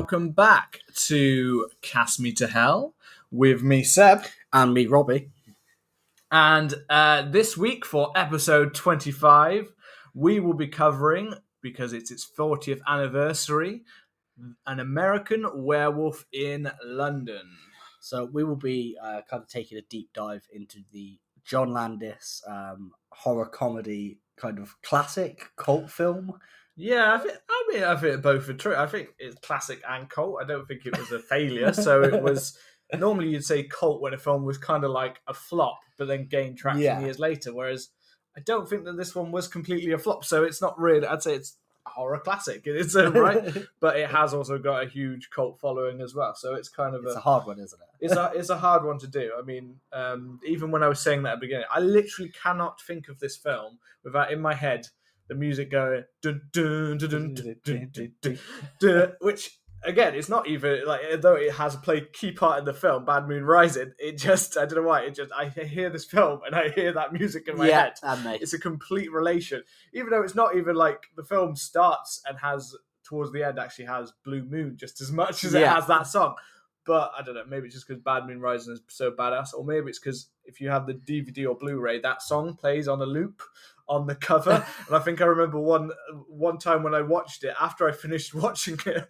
welcome back to Cast Me to Hell with me, Seb. And me, Robbie. And uh, this week for episode 25, we will be covering, because it's its 40th anniversary, An American Werewolf in London. So we will be uh, kind of taking a deep dive into the John Landis um, horror comedy kind of classic cult film. Yeah, I think I mean I think both are true. I think it's classic and cult. I don't think it was a failure. so it was normally you'd say cult when a film was kind of like a flop, but then gained traction Yeah. years later. Whereas I don't think that this one was completely a flop. So it's not really. I'd say it's a horror classic in its own right, but it has also got a huge cult following as well. So it's kind of it's a, a hard one, isn't it? it's a it's a hard one to do. I mean, um, even when I was saying that at the beginning, I literally cannot think of this film without in my head the music going dun dun dun dun dun dun dun, dun, dun, which again, it's not even like though it has played key part in the film, Bad Moon Rising. It just I don't know why it just I hear this film and I hear that music in my yeah, head. and me. It's a complete relation, even though it's not even like the film starts and has towards the end actually has Blue Moon just as much as it has that song. But I don't know, maybe it's just because Bad Moon Rising is so badass, or maybe it's because if you have the DVD or Blu-ray, that song plays on a loop on the cover. and I think I remember one one time when I watched it after I finished watching it,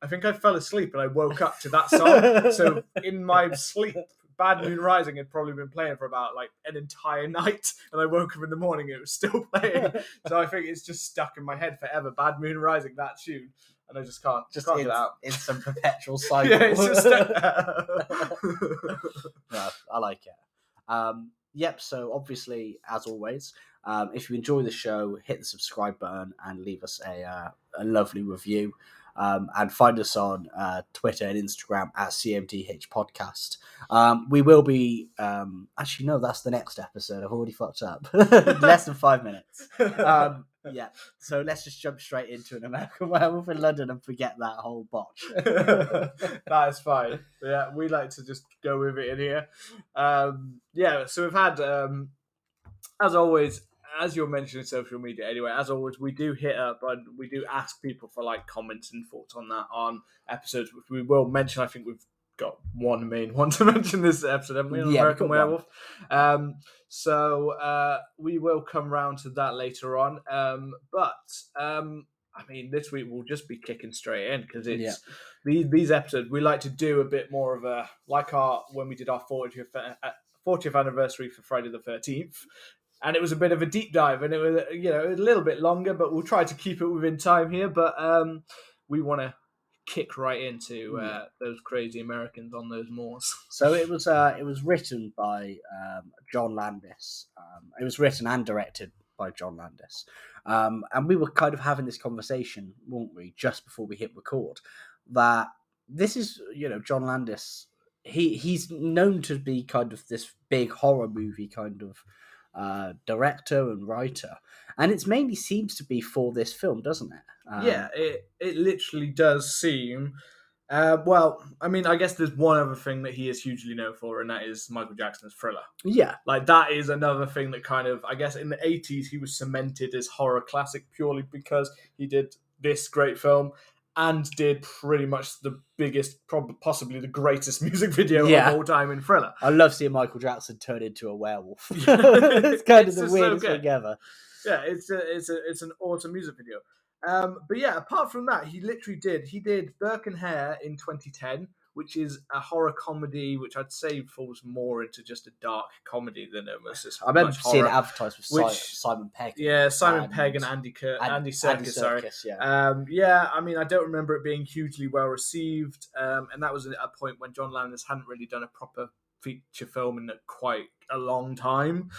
I think I fell asleep and I woke up to that song. so in my sleep, Bad Moon Rising had probably been playing for about like an entire night, and I woke up in the morning and it was still playing. so I think it's just stuck in my head forever. Bad Moon Rising, that tune, and I just can't Just can't in, out. in some perpetual cycle. Yeah, it's just no, I like it. Um, yep. So obviously, as always, um, if you enjoy the show, hit the subscribe button and leave us a uh, a lovely review. Um, and find us on uh, Twitter and Instagram at CMDH Podcast. Um, we will be um, actually no, that's the next episode. I've already fucked up. Less than five minutes. Yeah. So let's just jump straight into an American Werewolf in London and forget that whole botch. that is fine. Yeah, we like to just go with it in here. Um, yeah, so we've had, um, as always, as you're mentioning social media anyway, as always, we do hit up and we do ask people for like comments and thoughts on that on episodes, which we will mention. I think we've got one main one to mention this episode, haven't we? on Yeah, American. Werewolf. Um, so uh, we will come round to that later on. Um, but um, I mean, this week we'll just be kicking straight in because it's Yeah. these these episodes we like to do a bit more of a like our when we did our 40th uh, 40th anniversary for Friday the 13th and it was a bit of a deep dive and it was you know a little bit longer but we'll try to keep it within time here but um we want to kick right into uh, those crazy Americans on those moors So it was uh, it was written by um, John Landis. Um, it was written and directed by John Landis, um, and we were kind of having this conversation, weren't we, just before we hit record, that this is you know John Landis. He he's known to be kind of this big horror movie kind of uh, director and writer, and it's mainly seems to be for this film, doesn't it? Um, yeah it it literally does seem uh, well, I mean, I guess there's one other thing that he is hugely known for, and that is Michael Jackson's Thriller. yeah, Like that is another thing that kind of I guess in the 80s he was cemented as horror classic purely because he did this great film and did pretty much the biggest possibly the greatest music video Yeah. of all time in Thriller. I love seeing Michael Jackson turn into a werewolf. It's kind It's of the just so weirdest thing ever. Yeah, it's a, it's a, it's an awesome music video. Um, but yeah, apart from that, he literally did. He did Burke and Hare in 2010, which is a horror comedy, which I'd say falls more into just a dark comedy than it was. just I remember much seeing it horror. advertised with Which- Simon Pegg. Yeah, Simon and- Pegg and Andy Cur- and- Andy Serkis. sorry. Serkis, yeah. Um, yeah, I mean, I don't remember it being hugely well received, um, and that was at a point when John Landis hadn't really done a proper feature film in quite a long time.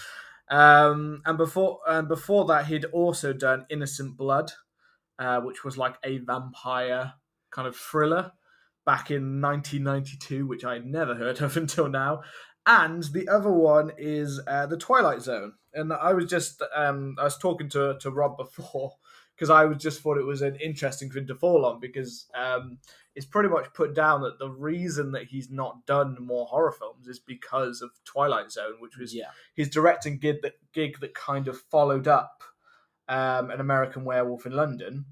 Um, and before and before that, he'd also done Innocent Blood, uh, which was like a vampire kind of thriller back in 1992, which I'd never heard of until now. And the other one is uh, the Twilight Zone, and I was just um, I was talking to to Rob before because I was just thought it was an interesting thing to fall on because um, it's pretty much put down that the reason that he's not done more horror films is because of Twilight Zone, which was yeah. his directing gig that gig that kind of followed up um, an American Werewolf in London.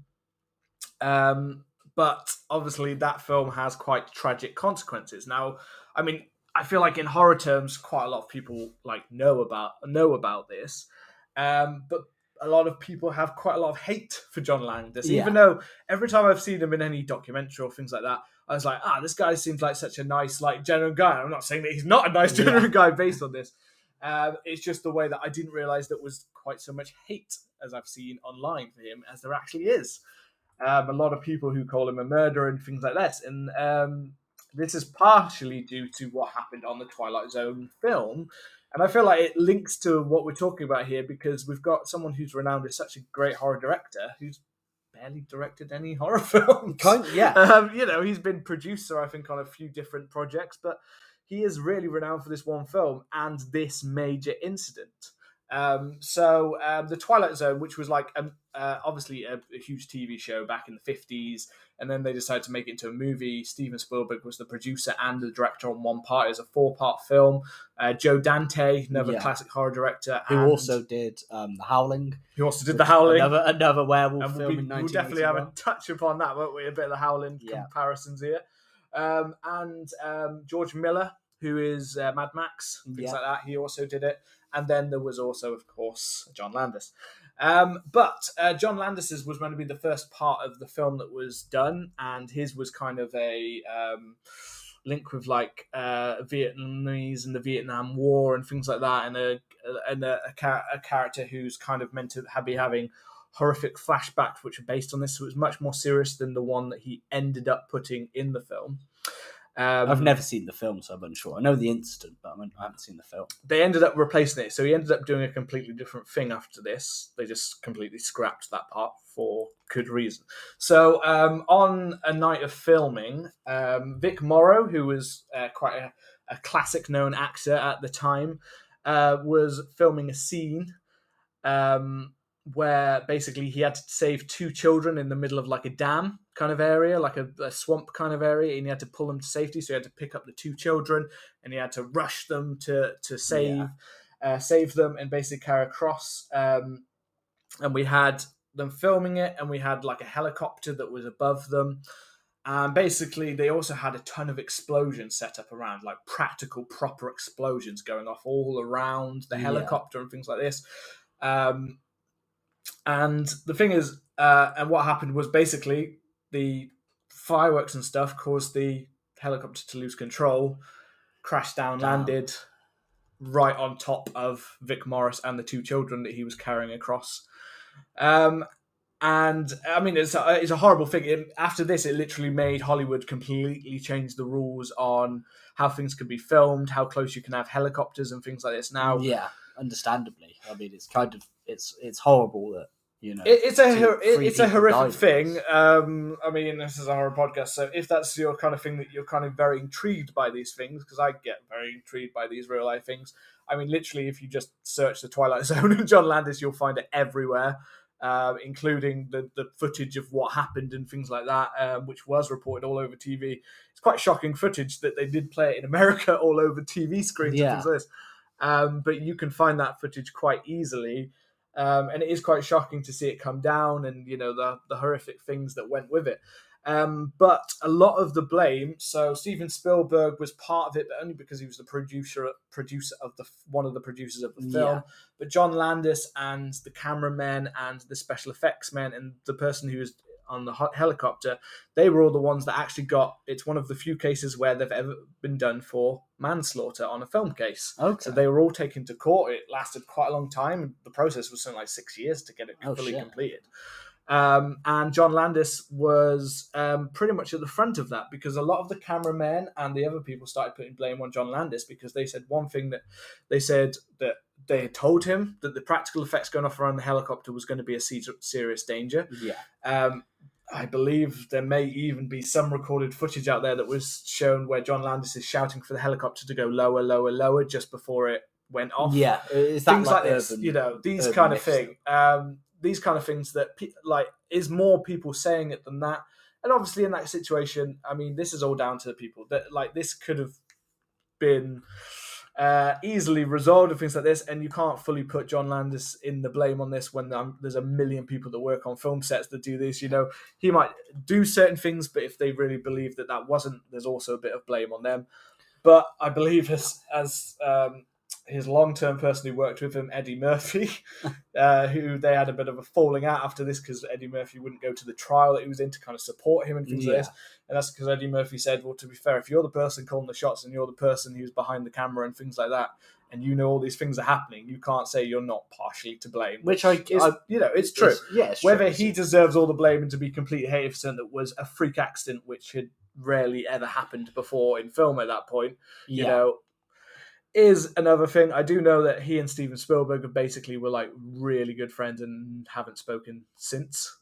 Um, but obviously that film has quite tragic consequences. Now, I mean, I feel like in horror terms, quite a lot of people like know about know about this, um, but a lot of people have quite a lot of hate for John Landis. Yeah. Even though every time I've seen him in any documentary or things like that, I was like, ah, this guy seems like such a nice, like genuine guy. I'm not saying that he's not a nice, Yeah. genuine guy based on this. Um, it's just the way that I didn't realize that was quite so much hate as I've seen online for him as there actually is. Um, a lot of people who call him a murderer and things like that, and um, this is partially due to what happened on the Twilight Zone film. And I feel like it links to what we're talking about here because we've got someone who's renowned as such a great horror director who's barely directed any horror films. Kind, yeah. Um, you know, he's been producer, I think, on a few different projects, but he is really renowned for this one film and this major incident. Um, so, um, the Twilight Zone, which was like um, uh, obviously a, a huge TV show back in the 50s, and then they decided to make it into a movie. Steven Spielberg was the producer and the director on one part. It was a four part film. Uh, Joe Dante, another Yeah. classic horror director, Who and also did um, The Howling. who also did The Howling. Another, another werewolf and film we'll, be, we'll definitely have a touch upon that, won't we? A bit of the Howling Yeah. comparisons here. Um, and um, George Miller, who is uh, Mad Max, things Yeah. like that, he also did it. And then there was also, of course, John Landis. Um, but uh, John Landis's was going to be the first part of the film that was done, and his was kind of a um, link with like uh, Vietnamese and the Vietnam War and things like that, and a and a, a, char- a character who's kind of meant to be having horrific flashbacks which are based on this. So it was much more serious than the one that he ended up putting in the film. Um, I've never seen the film, so I'm unsure. I know the incident, but I'm- haven't seen the film. they ended up replacing it. So he ended up doing a completely different thing after this. They just completely scrapped that part for good reason. So um, on a night of filming, um, Vic Morrow, who was uh, quite a, a classic known actor at the time, uh, was filming a scene um, where basically he had to save two children in the middle of like a dam kind of area, like a, a swamp kind of area, and he had to pull them to safety. So he had to pick up the two children and he had to rush them to to save Yeah. uh, save them and basically carry across. Um, and we had them filming it, and we had like a helicopter that was above them. And basically, they also had a ton of explosions set up around, like practical, proper explosions going off all around the Yeah. helicopter and things like this. Um, and the thing is, uh, and what happened was basically the fireworks and stuff caused the helicopter to lose control, crash down, Damn. landed right on top of Vic Morris and the two children that he was carrying across. Um, and I mean, it's a, it's a horrible thing. It, after this, it literally made Hollywood completely change the rules on how things can be filmed, how close you can have helicopters and things like this. Now, yeah, understandably. I mean, it's kind of it's it's horrible that you know. It, it's a it- it's a horrific thing. Um, I mean, this is a horror podcast, so if that's your kind of thing that you're kind of very intrigued by these things, because I get very intrigued by these real life things. I mean, literally, if you just search the Twilight Zone and John Landis, you'll find it everywhere, uh, including the the footage of what happened and things like that, um, which was reported all over TV. It's quite shocking footage that they did play it in America all over TV screens Yeah. and things like this. Um, but you can find that footage quite easily um, and it is quite shocking to see it come down and you know the the horrific things that went with it. Um, but a lot of the blame. So Steven Spielberg was part of it, but only because he was the producer producer of the one of the producers of the film. Yeah. But John Landis and the cameramen and the special effects men and the person who was on the hel- helicopter, they were all the ones that actually got. It's one of the few cases where they've ever been done for manslaughter on a film case. Okay. So they were all taken to court. It lasted quite a long time. The process was something like six years to get it Oh, fully shit. completed. Um, and John Landis was um, pretty much at the front of that because a lot of the cameramen and the other people started putting blame on John Landis because they said one thing that they said that they had told him that the practical effects going off around the helicopter was going to be a serious danger. yeah. Um, I believe there may even be some recorded footage out there that was shown where John Landis is shouting for the helicopter to go lower, lower, lower just before it went off. Yeah. Is that things like, like, this, urban- you know, these kind of thing. Um, these kind of things that pe- like is more people saying it than that. And obviously, in that situation, I mean, this is all down to the people that like this could have been uh, easily resolved and things like this. And you can't fully put John Landis in the blame on this when um, there's a million people that work on film sets that do this. You know, he might do certain things, but if they really believe that that wasn't, there's also a bit of blame on them. But I believe as as um, his long term person who worked with him, Eddie Murphy, uh, who they had a bit of a falling out after this because Eddie Murphy wouldn't go to the trial that he was in to kind of support him and things like this. And that's because Eddie Murphy said, well, to be fair, if you're the person calling the shots and you're the person who's behind the camera and things like that, and you know all these things are happening, you can't say you're not partially to blame. Which I, It's, I you know, it's true. it's- yeah, it's Whether true. he deserves all the blame and to be completely hated for something that was a freak accident, which had rarely ever happened before in film at that point, you know, is another thing. I do know that he and Steven Spielberg basically were like really good friends and haven't spoken since.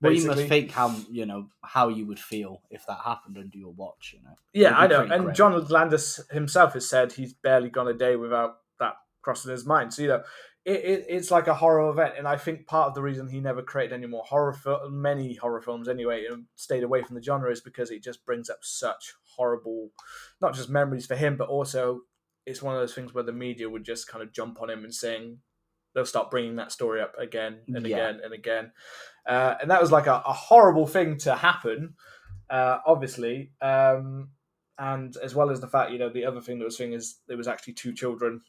Well, you must think how you know how you would feel if that happened under your watch. You know. Yeah, I know. And great. John Landis himself has said he's barely gone a day without that crossing his mind. So you know, it, it, it's like a horror event, and I think part of the reason he never created any more horror film, many horror films anyway, and stayed away from the genre is because it just brings up such horrible, not just memories for him, but also it's one of those things where the media would just kind of jump on him and saying they'll start bringing that story up again and Yeah. again and again, uh, and that was like a, a horrible thing to happen, uh, obviously. Um, and as well as the fact, you know, the other thing that was thing is there was actually two children,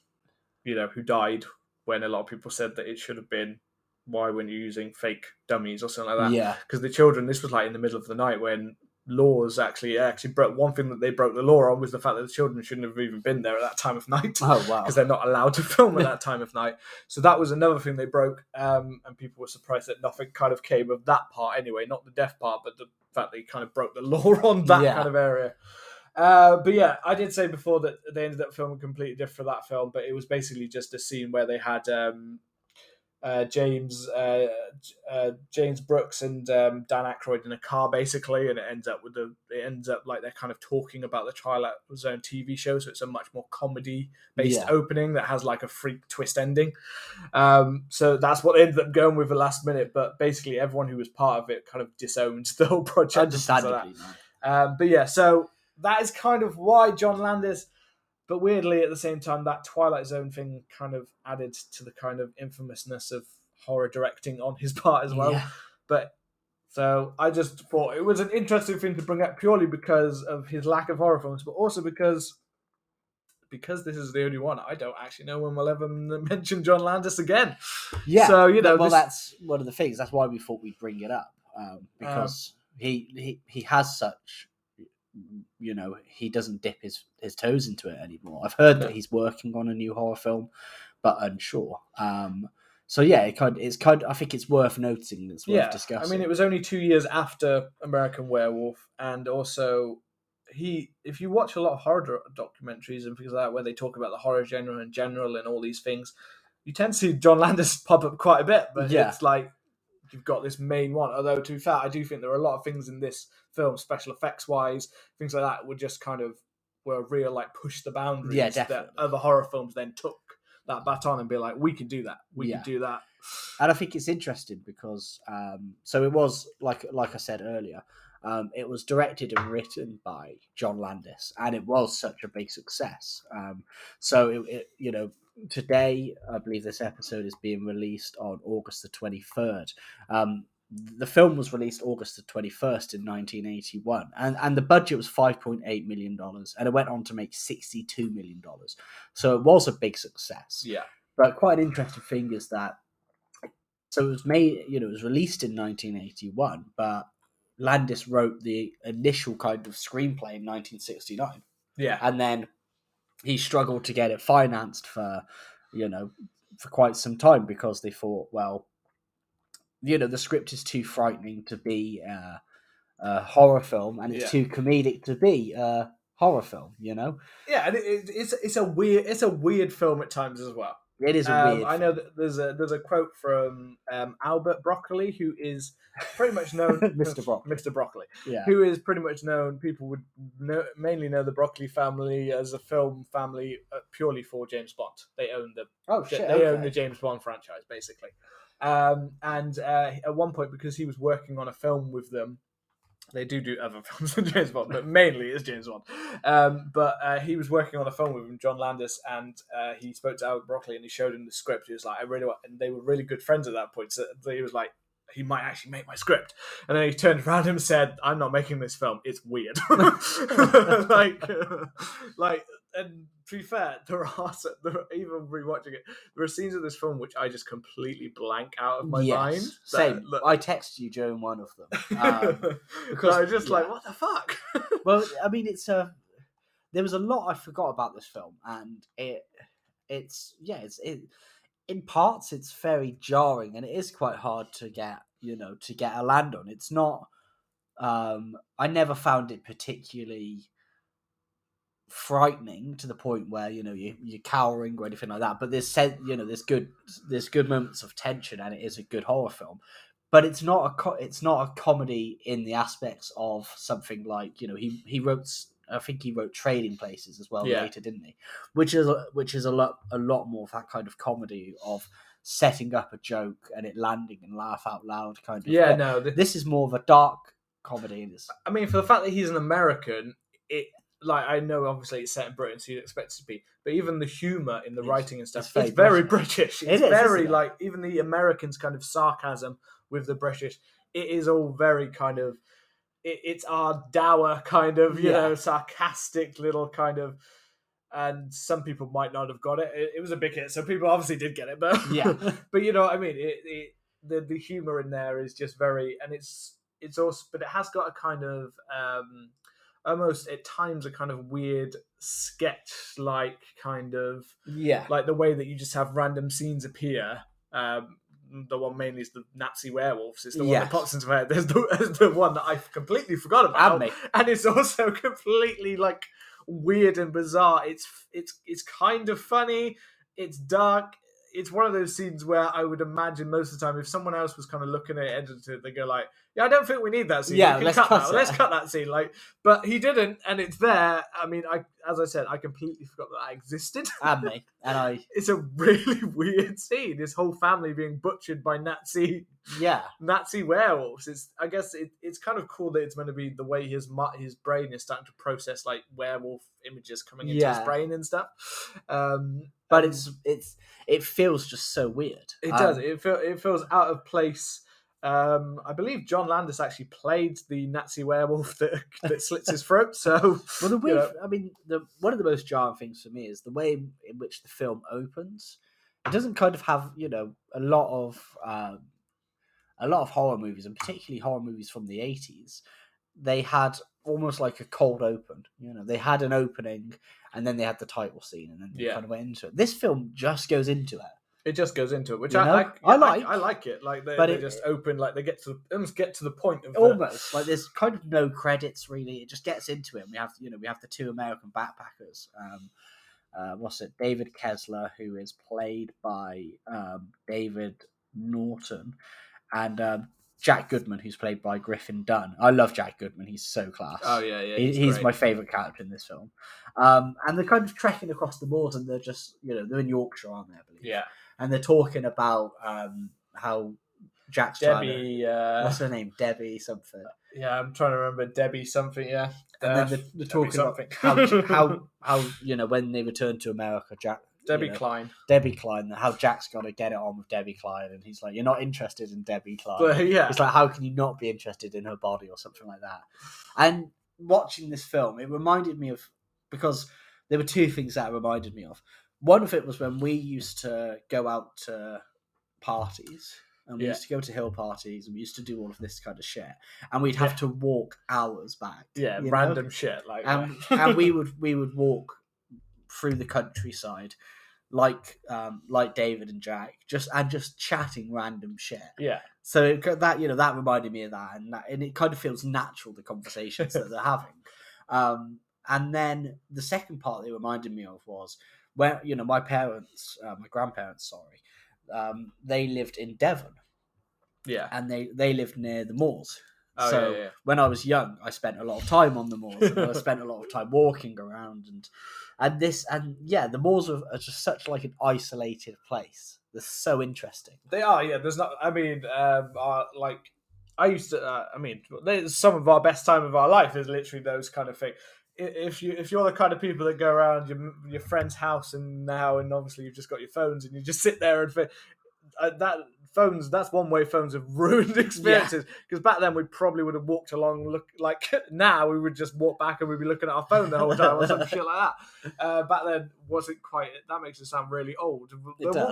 you know, who died when a lot of people said that it should have been why weren't you using fake dummies or something like that? Yeah. Because the children, this was like in the middle of the night when laws actually actually broke. One thing that they broke the law on was the fact that the children shouldn't have even been there at that time of night Oh wow. because they're not allowed to film at that time of night. So that was another thing they broke, um, and people were surprised that nothing kind of came of that part anyway, not the death part, but the fact they kind of broke the law on that Yeah. kind of area. Uh, but yeah, I did say before that they ended up filming completely different for that film, but it was basically just a scene where they had um, uh, James uh, uh, James Brooks and um, Dan Aykroyd in a car basically, and it ends up with the it ends up like they're kind of talking about the Twilight Zone TV show, so it's a much more comedy based Yeah. opening that has like a freak twist ending. Um, so that's what they ended up going with the last minute, but basically everyone who was part of it kind of disowned the whole project. and things like that. Um, but yeah, so that is kind of why John Landis. But weirdly, at the same time, that Twilight Zone thing kind of added to the kind of infamousness of horror directing on his part as well. Yeah. But so I just thought it was an interesting thing to bring up purely because of his lack of horror films, but also because because this is the only one. I don't actually know when we'll ever mention John Landis again. Yeah. So you know, well, this- that's one of the things. That's why we thought we'd bring it up um, because he, he he has such. You know, he doesn't dip his, his toes into it anymore. I've heard that he's working on a new horror film, but unsure. Um, so yeah, it kind it's kind. I think it's worth noting. It's worth yeah, discussing. I mean, it was only two years after American Werewolf, and also he. If you watch a lot of horror documentaries and things like that, where they talk about the horror genre in general and all these things, you tend to see John Landis pop up quite a bit. But Yeah. it's like you've got this main one. Although to be fair, I do think there are a lot of things in this film, special effects wise, things like that, were just kind of were real like push the boundaries Yeah, that other horror films then took that baton and be like, we can do that, we Yeah. can do that. and I think it's interesting because um, so it was like like I said earlier, um, it was directed and written by John Landis, and it was such a big success. Um, so it, it you know today I believe this episode is being released on August the twenty third. Um, the film was released August the 21st in 1981 and, and the budget was 5.8 million dollars and it went on to make 62 million dollars. So it was a big success. Yeah, but quite an interesting thing is that so it was made, you know, it was released in 1981, but Landis wrote the initial kind of screenplay in 1969, yeah, and then he struggled to get it financed for, you know, for quite some time because they thought, well, you know, the script is too frightening to be uh, a horror film, and it's Yeah. too comedic to be a horror film. You know, yeah, and it, it, it's it's a weird it's a weird film at times as well. It is Um, weird. I know that there's a there's a quote from um, Albert Broccoli, who is pretty much known Mr. Broccoli. Mr. Broccoli, yeah, who is pretty much known. People would know, mainly know the Broccoli family as a film family uh, purely for James Bond. They own the oh shit, they shit, own the James Bond franchise basically. Um, and uh, at one point, because he was working on a film with them, They do do other films than James Bond, but mainly it's James Bond. Um, but uh, he was working on a film with him, John Landis, and uh, he spoke to Albert Broccoli and he showed him the script. He was like, "I really want," and they were really good friends at that point. So he was like, he might actually make my script. And then he turned around and said, "I'm not making this film. It's weird." like, like, and to be fair, there are there are, even rewatching it. There are scenes of this film which I just completely blank out of my yes, mind. same. that- I texted you during one of them. Um, because I was just like, what the fuck? well, I mean, it's a. There was a lot I forgot about this film, and it, it's yeah, it's it. In parts, it's very jarring, and it is quite hard to get you know to get a land on. It's not. Um, I never found it particularly frightening to the point where you know you you're cowering or anything like that. But there's said you know there's good there's good moments of tension, and it is a good horror film but it's not a co- it's not a comedy in the aspects of something like you know he he wrote I think he wrote Trading Places as well Yeah. later, didn't he? Which is which is a lot a lot more of that kind of comedy of setting up a joke and it landing and laugh out loud kind of. yeah, thing. no. th- This is more of a dark comedy. I mean, for the fact that he's an American, it like I know obviously it's set in Britain, so you'd expect it to be, but even the humor in the It's- writing and stuff, it's very it's very British. British. It It's very like even the Americans' kind of sarcasm with the British. It is all very kind of. It, it's our dour kind of you Yeah. know sarcastic little kind of. And some people might not have got it. It, it was a big hit, so people obviously did get it. But yeah, but you know what I mean. It, it the the humor in there is just very, and it's it's also, but it has got a kind of um almost at times a kind of weird sketch like kind of yeah, like the way that you just have random scenes appear. Um, the one mainly is the Nazi werewolves. It's the one that pops into my head. There's the, there's the one that I completely forgot about and and it's also completely like weird and bizarre. It's it's it's kind of funny. It's dark. It's one of those scenes where I would imagine most of the time, if someone else was kind of looking at it, edited they go like, "Yeah, I don't think we need that scene. Yeah, let's cut, cut that. Let's cut that scene." Like, but he didn't, and it's there. I mean, I as I said, I completely forgot that that existed. and me, and I it's a really weird scene. This whole family being butchered by Nazi yeah, Nazi werewolves. It's I guess it, it's kind of cool that it's meant to be the way his his brain is starting to process like werewolf images coming into his brain and stuff. Um, but and it's it's it feels just so weird. it Um, does it feel it feels out of place. Um, I believe John Landis actually played the Nazi werewolf that that slits his throat. So Well, the you know, I mean, the one of the most jarring things for me is the way in, in which the film opens. It doesn't kind of have, you know, a lot of um, a lot of horror movies, and particularly horror movies from the eighties. They had almost like a cold open. You know, they had an opening, and then they had the title scene, and then they Yeah. kind of went into it. This film just goes into it. It just goes into it, which You I, know? I, I I like. like. I, like it. Like they, But they it- just open, like they get to almost get to the point of the, almost like there's kind of no credits really. It just gets into it. And we have you know we have the two American backpackers. Um, uh, what's it? David Kessler, who is played by um, David Naughton, and um, Jack Goodman, who's played by Griffin Dunne. I love Jack Goodman. He's so class. Oh yeah, yeah. He- he's he's my favorite character in this film. Um, and they're kind of trekking across the moors, and they're just you know they're in Yorkshire, aren't they? I believe. yeah. And they're talking about um, how Jack's trying to- Debbie. Uh, What's her name? Debbie something. Yeah, I'm trying to remember Debbie something. Yeah, and Uh, then they're, they're Debbie talking about something. how, how how you know when they return to America, Jack Debbie you know, Klein. Debbie Klein, how Jack's got to get it on with Debbie Klein, and he's like, "You're not interested in Debbie Klein." But yeah, It's like, how can you not be interested in her body or something like that? And watching this film, it reminded me of because there were two things that it reminded me of. One of it was when we used to go out to parties. And we Yeah. used to go to hill parties and we used to do all of this kind of shit. And we'd have Yeah. to walk hours back. yeah, you know? random shit like and and we would we would walk through the countryside like um like David and Jack just and just chatting random shit. yeah, So it, that you know that reminded me of that and that, and it kind of feels natural the conversations that they're having. Um and then the second part they reminded me of was where you know my parents uh, my grandparents sorry um they lived in Devon yeah. and they they lived near the moors. Oh so yeah, yeah. when I was young, I spent a lot of time on the moors. and I spent a lot of time walking around, and and this and yeah, the moors are, are just such like an isolated place. They're so interesting. They are. Yeah, there's not. I mean, um, uh, like I used to. Uh, I mean, some of our best time of our life is literally those kind of things. If you if you're the kind of people that go around your your friend's house and now and obviously you've just got your phones and you just sit there and uh, that phones that's one way phones have ruined experiences. Because back then we probably would have walked along look like now we would just walk back and we'd be looking at our phone the whole time or some shit like that. Uh, back then wasn't quite that makes it sound really old.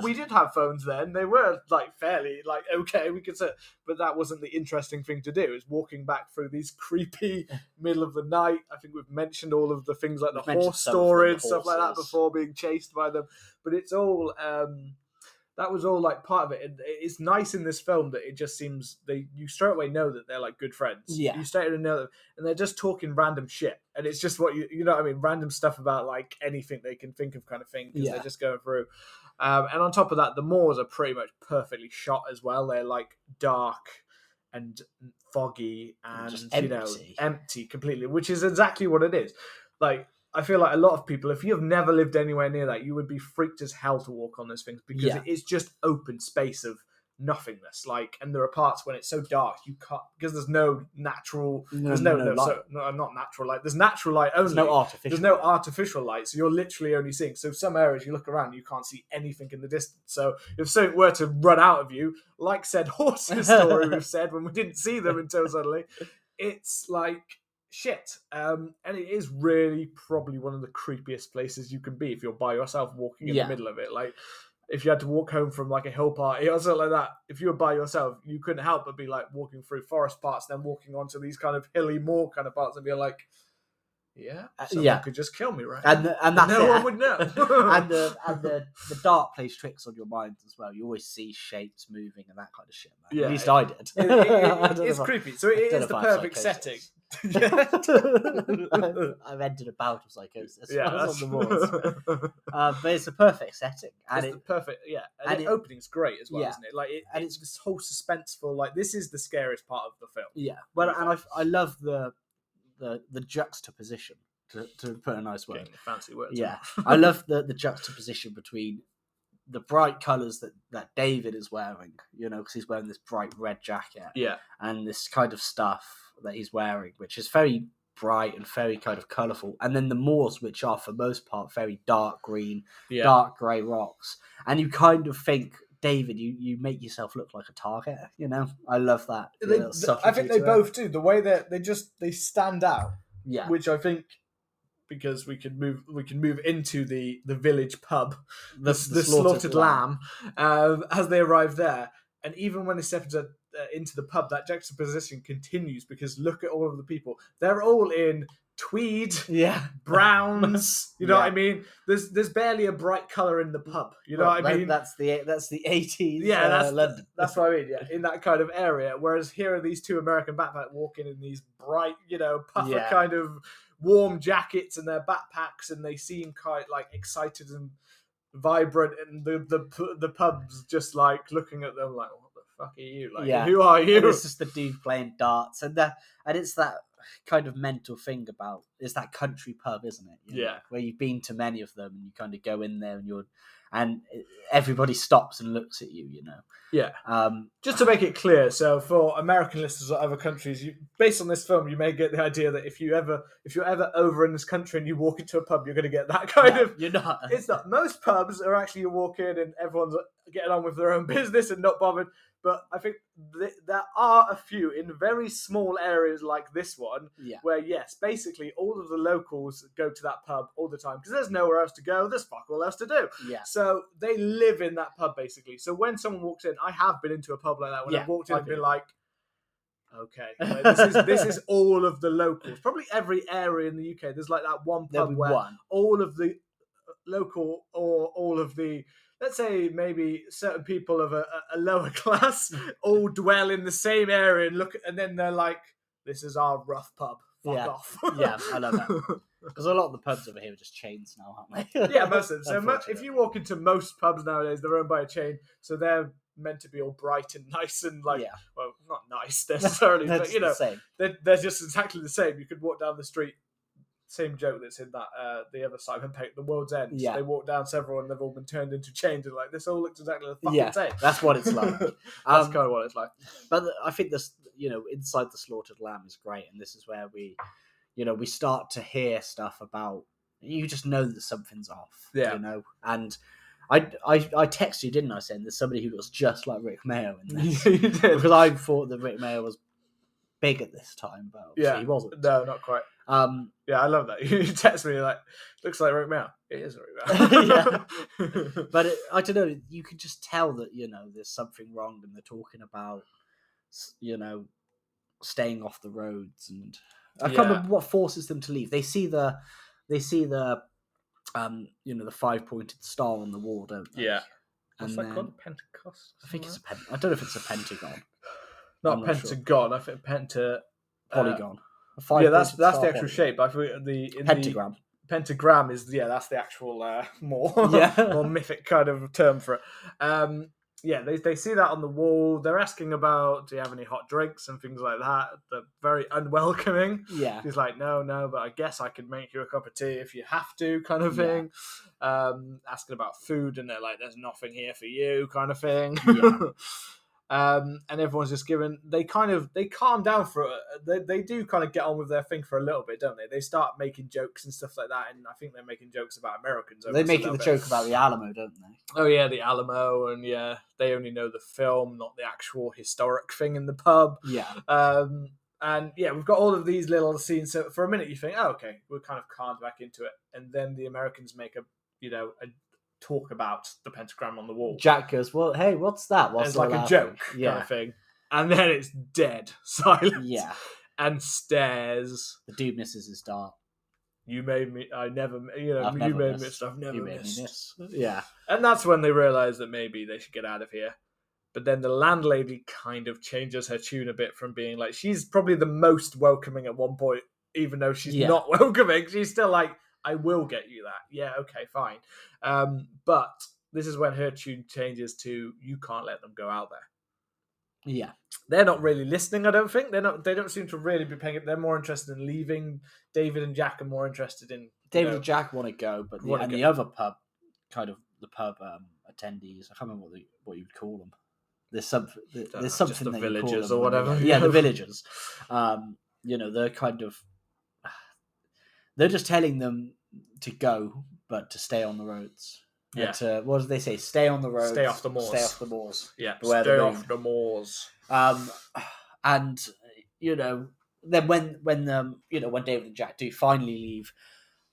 We did have phones then they were like fairly like okay we could say but that wasn't the interesting thing to do is walking back through these creepy middle of the night. I think we've mentioned all of the things like We've the horse storage stuff like that before being chased by them. But it's all um that was all like part of it. And it's nice in this film that it just seems they you straight away know that they're like good friends. Yeah. you straight away know them and they're just talking random shit. And it's just what you you know what i mean? Random stuff about like anything they can think of kind of thing because Yeah. they're just going through. Um, and on top of that the moors are pretty much perfectly shot as well. They're like dark and foggy and Just you know empty completely which is exactly what it is. Like I feel like a lot of people, if you have never lived anywhere near that, you would be freaked as hell to walk on those things because Yeah. it is just open space of nothingness. Like, and there are parts when it's so dark you can't because there's no natural, there's no, no, light. so, no, not natural light. There's natural light only. There's no artificial. There's no artificial light, so you're literally only seeing. So some areas you look around, you can't see anything in the distance. So if something were to run out of you, like said horses story we've said when we didn't see them until suddenly, it's like shit. Um, and it is really probably one of the creepiest places you can be if you're by yourself walking in Yeah. the middle of it. Like if you had to walk home from like a hill party or something like that, if you were by yourself, you couldn't help but be like walking through forest parts, then walking onto these kind of hilly moor kind of parts and be like, yeah, Uh, yeah. could just kill me right and the, and that's no it. one would know. and the and the, the dark plays tricks on your mind as well. You always see shapes moving and that kind of shit. Man. Yeah, At least I did. It- it- I know it's creepy. So it is the if I have perfect setting. I've, entered a bout of psychosis. yeah, when I was that's on the moors. Uh, but it's a perfect setting, and it's it, the perfect, yeah. And, and the opening's great as well, yeah. isn't it? Like, it, And it's this whole suspenseful. Like, this is the scariest part of the film. yeah. Well, and I, I love the the the juxtaposition to, to put a nice word. Fancy words. Yeah. I love the the juxtaposition between the bright colours that that David is wearing. You know, because he's wearing this bright red jacket yeah, and this kind of stuff that he's wearing, which is very bright and very kind of colourful. And then the moors, which are for most part very dark green, yeah. dark grey rocks, and you kind of think. David, you, you make yourself look like a target, you know. I love that. They- th- I think they to it. both do. The way that they just they stand out, yeah, which I think because we can move we can move into the the village pub the, the, slaughtered, lamb, um, as they arrive there. And even when they step into, into the pub, that juxtaposition continues because look at all of the people. They're all in tweed, Yeah, browns. You know what I mean? There's there's barely a bright color in the pub. You know Well, what I mean? That's the that's the eighties. yeah, that's uh, London. that's what I mean. Yeah, in that kind of area. Whereas here are these two American backpack walking in these bright, you know, puffer Yeah. kind of warm jackets and their backpacks, and they seem quite like excited and vibrant, and the the the pub's just like looking at them like, fuck are you? Like, Yeah. who are And you? it's just the dude playing darts, and that and it's that kind of mental thing about it's that country pub, isn't it? You know, Yeah. where you've been to many of them, and you kind of go in there, and you're and everybody stops and looks at you. You know, Yeah. um, Just to make it clear, so for American listeners or other countries, you, based on this film, you may get the idea that if you ever, if you're ever over in this country and you walk into a pub, you're going to get that kind no, of you're not. it's not. Most pubs are actually you walk in and everyone's getting on with their own business and not bothered. But I think th- there are a few in very small areas like this one yeah, where, yes, basically all of the locals go to that pub all the time because there's nowhere else to go. There's fuck all else to do. yeah, So they live in that pub basically. So when someone walks in, I have been into a pub like that when Yeah, I've walked in I've and been been. like, okay, like, this is this is all of the locals. Probably every area in the UK. There's like that one pub where one. all of the uh, local or all of the let's say maybe certain people of a, a lower class all dwell in the same area and look and then they're like this is our rough pub fuck Yeah. off Yeah, I love that. Because a lot of the pubs over here are just chains now, aren't they? yeah most of them so if you walk into most pubs nowadays they're owned by a chain so they're meant to be all bright and nice and like yeah, well not nice necessarily but you the know same. they're, they're just exactly the same you could walk down the street same joke that's in that uh, the other Simon Pegg, The World's End. Yeah. They walk down several and they've all been turned into chains and like this all looks exactly the fucking Yeah, same. that's what it's like. that's Um, kind of what it's like. But I think this, you know, inside the slaughtered lamb is great, and this is where we, you know, we start to hear stuff about. You just know that something's off. Yeah. You know, and I, I, I texted you, didn't I? Saying there's somebody who looks just like Rik Mayall in this because I thought that Rik Mayall was big at this time, but Yeah. he wasn't. No, not quite. Um, Yeah, I love that. You text me like, looks like Rik Mayall. It is Rik Mayall. Yeah. but it, I don't know. You can just tell that you know there's something wrong, and they're talking about, you know, staying off the roads, and I can't remember what forces them to leave. They see the, they see the, um, you know, the five pointed star on the wall, don't they? Yeah. and What's that then, called? Pentecost? I think it's a pen. I don't know if it's a pentagon, not not sure. Pentagon. I think Penta. uh, polygon. A yeah, that's that's the actual polygon. shape. I think the in the- Pentagram. pentagram is yeah that's the actual uh, more Yeah. more mythic kind of term for it um yeah they, they see that on the wall they're asking about do you have any hot drinks and things like that they're very unwelcoming Yeah. he's like no no but i guess i could make you a cup of tea if you have to kind of Yeah. thing um asking about food and they're like there's nothing here for you kind of thing Yeah. um and everyone's just given they kind of they calm down for a- they, they do kind of get on with their thing for a little bit don't they they start making jokes and stuff like that and i think they're making jokes about americans They make it the bit. joke about the Alamo, don't they? oh yeah the alamo and yeah they only know the film not the actual historic thing in the pub Yeah. um and yeah we've got all of these little scenes so for a minute you think oh okay we're kind of calmed back into it and then the americans make a you know a talk about the pentagram on the wall Jack goes, "Well, hey, what's that?" Whilst it's like a joke Yeah. kind of thing and then it's dead silence Yeah. and stares The dude misses his dart. you made me i never you know I've you made missed. me stuff never you made me missed miss. Yeah. and that's when they realize that maybe they should get out of here but then the landlady kind of changes her tune a bit from being like she's probably the most welcoming at one point even though she's Yeah. not welcoming she's still like i will get you that yeah okay fine um, but this is when her tune changes to you can't let them go out there Yeah. they're not really listening i don't think they're not they don't seem to really be paying it they're more interested in leaving david and jack are more interested in you David know, and Jack want to go, but the, and go. the other pub, kind of the pub um, attendees, I can't remember what, the, what you would call them. There's some, there's know, something the that you call villagers them or whatever, Yeah, the villagers. Um, you know, they're kind of, they're just telling them to go, but to stay on the roads. Yeah. To, what did they say? Stay on the roads. Stay off the moors. Stay off the moors. yeah Beware the stay off the moors Um, and you know, then when when um you know when David and Jack do finally leave,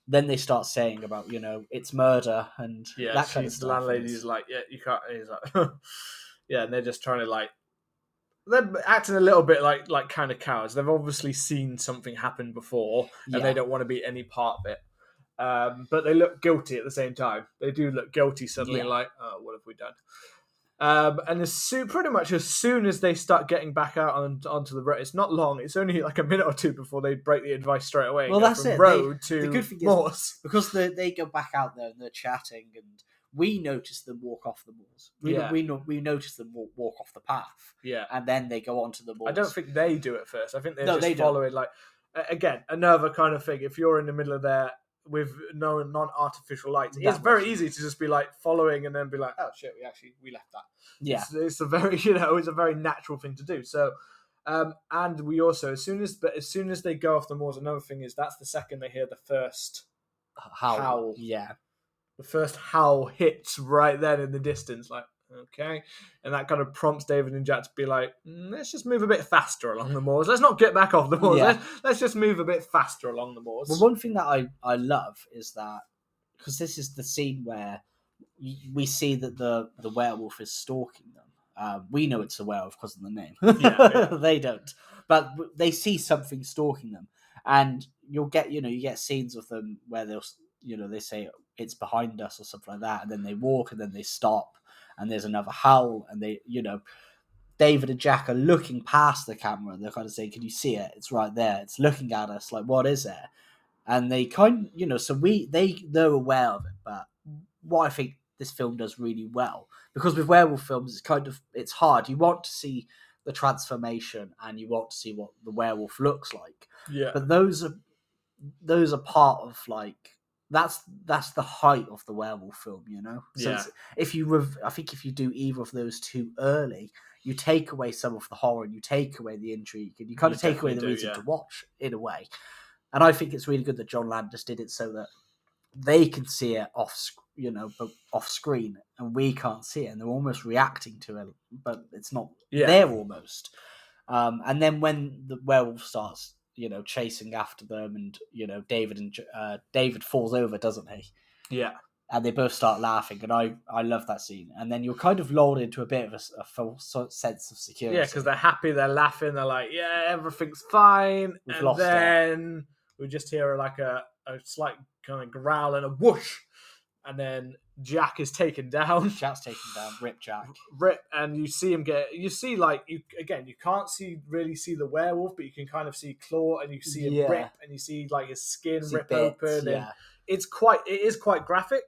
then they start saying about you know it's murder and Yeah, that kind of stuff. the landlady's like, yeah, you can't. He's like, yeah, and they're just trying to like, they're acting a little bit like like kind of cowards. They've obviously seen something happen before, and Yeah. they don't want to be any part of it. Um, but they look guilty at the same time. They do look guilty suddenly, Yeah. like, oh, what have we done? Um, and as soon, pretty much as soon as they start getting back out on, onto the road, it's not long. It's only like a minute or two before they break the advice straight away. Well, that's it. They- Road to the good thing is- because they they go back out there and they're chatting and we notice them walk off the moors. We Yeah. we we notice them walk, walk off the path yeah, and then they go onto the moors. I don't think they do it first. I think they're No, just they don't. following like a- again another kind of thing. If you're in the middle of there with no non-artificial lights, it's very easy to just be like following and then be like, oh shit, we actually we left that. Yeah, It's, it's a very you know it's a very natural thing to do. So. Um, and we also, as soon as, but as soon as they go off the moors, another thing is that's the second they hear the first, how Howl. yeah the first howl hits right then in the distance. Like, okay, and that kind of prompts David and Jack to be like, "Mm, let's just move a bit faster along the moors. Let's not get back off the moors. Yeah. Let's, let's just move a bit faster along the moors. Well, one thing that I, I love is that because this is the scene where we see that the, the werewolf is stalking them. Uh, we know it's a werewolf because of the name. Yeah, yeah. they don't, but they see something stalking them, and you'll get you know you get scenes of them where they'll you know they say it's behind us or something like that, and then they walk and then they stop, and there's another howl, and they you know. David and Jack are looking past the camera. They're kind of saying, "Can you see it? It's right there. It's looking at us. Like, what is it?" and they kind you know so we they they're aware of it but what i think this film does really well because with werewolf films it's kind of it's hard you want to see the transformation and you want to see what the werewolf looks like yeah, but those are those are part of like that's that's the height of the werewolf film, you know. So Yeah. if you, rev- I think if you do either of those two early, you take away some of the horror, and you take away the intrigue, and you kind You of take away the do, reason yeah. to watch in a way. And I think it's really good that John Landis did it so that they can see it off, you know, but off screen, and we can't see it, and they're almost reacting to it, but it's not Yeah. there almost. Um, and then when the werewolf starts, you know, chasing after them, and you know, David and uh, David falls over, doesn't he? Yeah. And they both start laughing, and I I love that scene. And then you're kind of lulled into a bit of a false sense of security. Yeah, because they're happy, they're laughing, they're like, yeah, everything's fine. We've and lost it. then we just hear like a, a slight kind of growl and a whoosh. And then Jack is taken down. Jack's taken down, Rip Jack. Rip, and you see him get. You see, like you again, you can't see really see the werewolf, but you can kind of see claw, and you see him Yeah. rip, and you see like his skin See rip bits, open, and yeah. it's quite it is quite graphic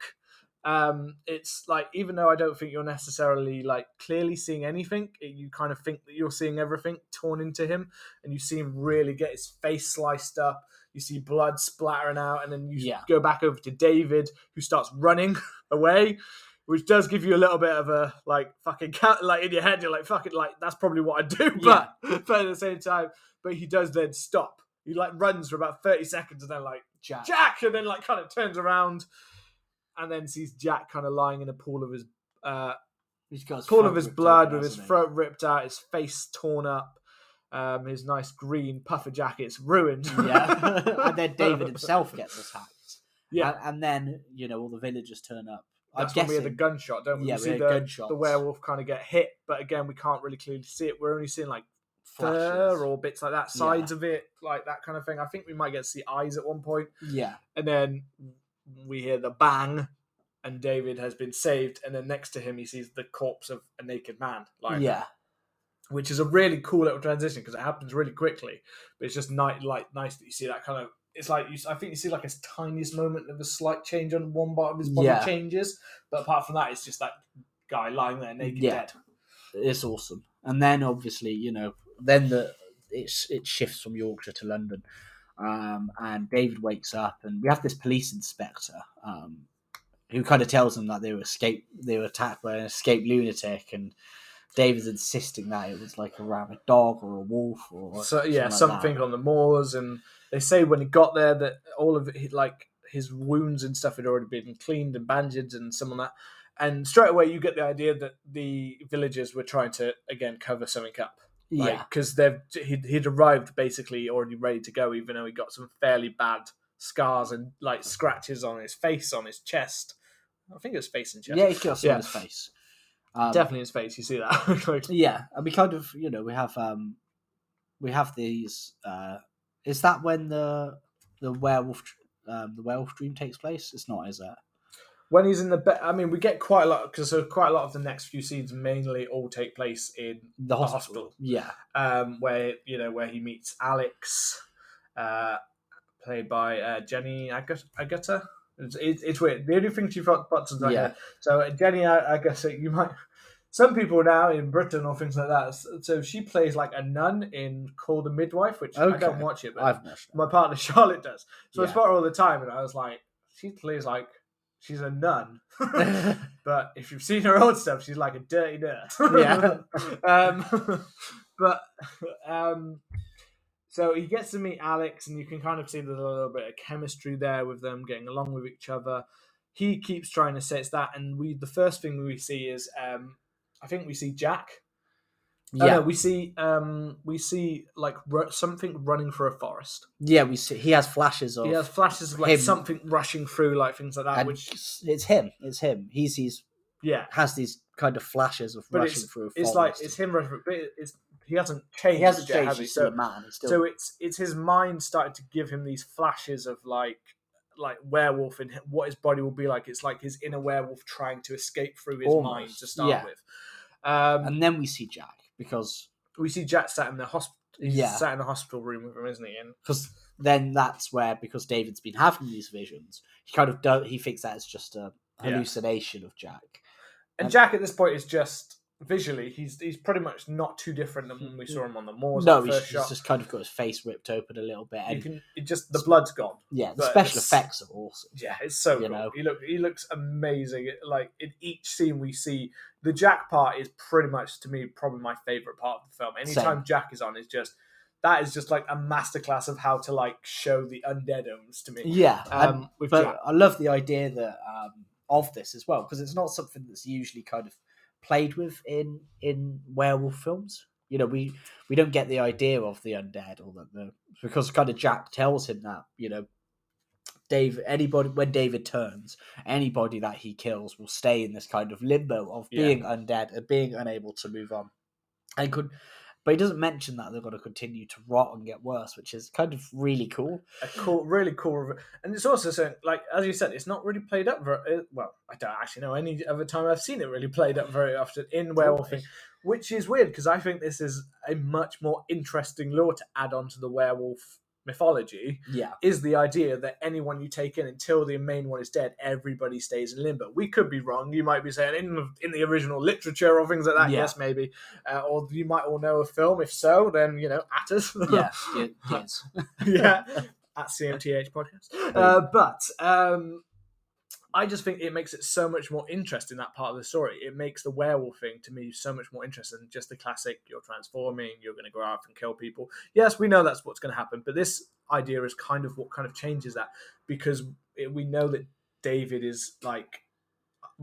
um it's like even though i don't think you're necessarily like clearly seeing anything it- you kind of think that you're seeing everything torn into him and you see him really get his face sliced up you see blood splattering out and then you Yeah. go back over to david who starts running away which does give you a little bit of a like fucking cat like in your head. You're like fucking like that's probably what i do but but at the same time but he does then stop. He like runs for about 30 seconds and then like Jack. Jack, and then like kind of turns around and then sees Jack kind of lying in a pool of his uh, He's got his pool of his blood open, with his throat ripped out, his face torn up, um, his nice green puffer jacket's ruined. Yeah. and then David himself gets attacked. Yeah, And, and then, you know, all the villagers turn up. that's I'm when we guessing. had the gunshot, don't we? Yeah, we we see the, gunshots. the werewolf kind of get hit, but again, we can't really clearly see it. We're only seeing like fur flashes. or bits like that, sides of it, like that kind of thing. I think we might get to see eyes at one point. Yeah. and then we hear the bang and david has been saved and then next to him he sees the corpse of a naked man like yeah. Which is a really cool little transition because it happens really quickly but it's just night like nice that you see that kind of it's like you i think you see like a tiniest moment of a slight change on one part of his body Yeah. changes but apart from that it's just that guy lying there naked Yeah. dead It's awesome. And then obviously, you know, then the it's it shifts from Yorkshire to London. Um, and David wakes up and we have this police inspector, um, who kind of tells them that they were escape they were attacked by an escaped lunatic and David's insisting that it was like a rabid dog or a wolf or so yeah like something that. on the moors and they say when he got there that all of it like his wounds and stuff had already been cleaned and bandaged and some of that and straight away you get the idea that the villagers were trying to again cover something up. Yeah. Because they've he'd, he'd arrived basically already ready to go even though he got some fairly bad scars and like scratches on his face on his chest. I think it was face and chest. Yeah he's got some Yeah. on his face um, definitely his face you see that. Like, yeah and we kind of you know we have um we have these uh is that when the the werewolf um the werewolf dream takes place? It's not is it? When he's in the bed i mean we get quite a lot because so quite a lot of the next few scenes mainly all take place in the hospital, hospital. yeah. Um where you know where he meets alex uh played by uh, jenny Agut- agata it's, it's, it's weird the only thing she got buttons right Yeah. here so uh, jenny I, I guess you might some people now in britain or things like that so she plays like a nun in call the midwife which i don't watch it but my partner charlotte does so i Yeah. spot her all the time and i was like she plays like she's a nun but if you've seen her old stuff, she's like a dirty nurse. Yeah. um, but um, so he gets to meet Alex, and you can kind of see there's a little bit of chemistry there with them getting along with each other. He keeps trying to set that, and we the first thing we see is um, I think we see Jack. Oh, yeah no, we see um, we see like ru- something running through a forest. yeah we see he has flashes of He has flashes of like him. something rushing through, like things like that. and which it's him it's him he sees yeah, has these kind of flashes of But rushing through a it's like it's him. But it's he hasn't changed. he hasn't yet, changed has he? he's still So a man he's still so it's it's his mind started to give him these flashes of like like werewolf and what his body will be like. It's like his inner werewolf trying to escape through his mind to start yeah. with. Um, and then we see jack because we see Jack sat in the hospital. Yeah. sat in the hospital room with him, isn't he? Because then that's where because David's been having these visions, he kind of do, he thinks that it's just a Yeah. hallucination of Jack. and And- Jack at this point is just visually, he's he's pretty much not too different than when we saw him on the moors. no, the he's, he's just kind of got his face ripped open a little bit. You And can it just the blood's gone. yeah, the special it's- effects are awesome. Yeah, it's so You cool. know? He look he looks amazing. Like in each scene we see, the Jack part is pretty much to me probably my favorite part of the film. Anytime Same. Jack is on, is just that is just like a masterclass of how to like show the undeadums to me. Yeah, Um, but Jack. I love the idea that um, of this as well because it's not something that's usually kind of played with in in werewolf films. You know, we we don't get the idea of the undead or that the because kind of Jack tells him that you know. Dave, anybody when David turns, anybody that he kills will stay in this kind of limbo of Yeah. being undead and being unable to move on, and could. But he doesn't mention that they're going to continue to rot and get worse, which is kind of really cool. a cool, really cool, and it's also saying, like as you said, it's not really played up very uh, well. I don't actually know any other time I've seen it really played up very often in werewolfing, which is weird because I think this is a much more interesting lore to add on to the werewolf mythology. Yeah, Is the idea that anyone you take in until the main one is dead, everybody stays in limbo. We could be wrong. You might be saying in the, in the original literature or things like that. Yeah. Yes, maybe, uh, or you might all know a film. If so, then you know at us. yeah, yes. yeah, at CMTH podcast. Uh, but um, I just think it makes it so much more interesting that part of the story. It makes the werewolf thing to me so much more interesting than just the classic. You're transforming. You're going to go out and kill people. Yes, we know that's what's going to happen, but this idea is kind of what kind of changes that because it, we know that David is like.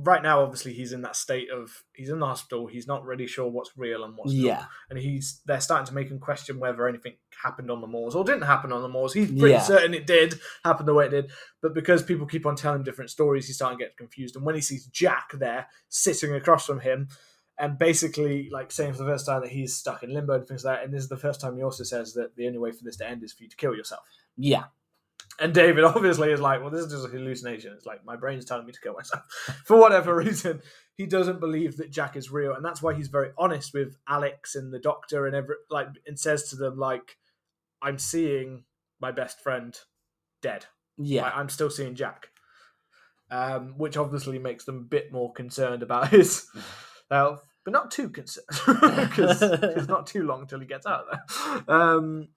Right now, obviously, he's in that state of he's in the hospital. He's not really sure what's real and what's not Yeah, and he's they're starting to make him question whether anything happened on the moors or didn't happen on the moors. He's pretty Yeah. certain it did happen the way it did, but because people keep on telling him different stories, he's starting to get confused. And when he sees Jack there sitting across from him, and basically like saying for the first time that he's stuck in limbo and things like that, and this is the first time he also says that the only way for this to end is for you to kill yourself. yeah, And David obviously is like, well, this is just a hallucination. It's like my brain's telling me to kill myself. For whatever reason, he doesn't believe that Jack is real, and that's why he's very honest with Alex and the doctor and every like, and says to them like, "I'm seeing my best friend dead. yeah. I, I'm still seeing Jack." Um, which obviously makes them a bit more concerned about his health, but not too concerned because it's not too long till he gets out of there. Um,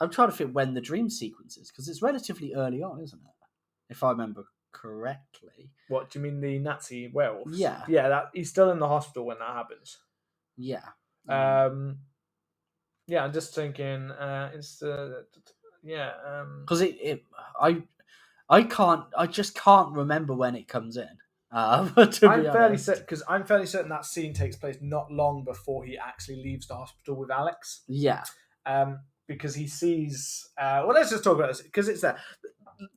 I'm trying to think when the dream sequence is because it's relatively early on, isn't it? If I remember correctly. What do you mean the Nazi werewolves? Yeah. yeah. That he's still in the hospital when that happens. Yeah. Um, yeah, I'm just thinking. Uh, it's uh, yeah. Um, because it, it, I, I can't, I just can't remember when it comes in. Uh, I'm fairly certain because I'm fairly certain that scene takes place not long before he actually leaves the hospital with Alex. Yeah, Um, because he sees. Uh, well, let's just talk about this because it's there.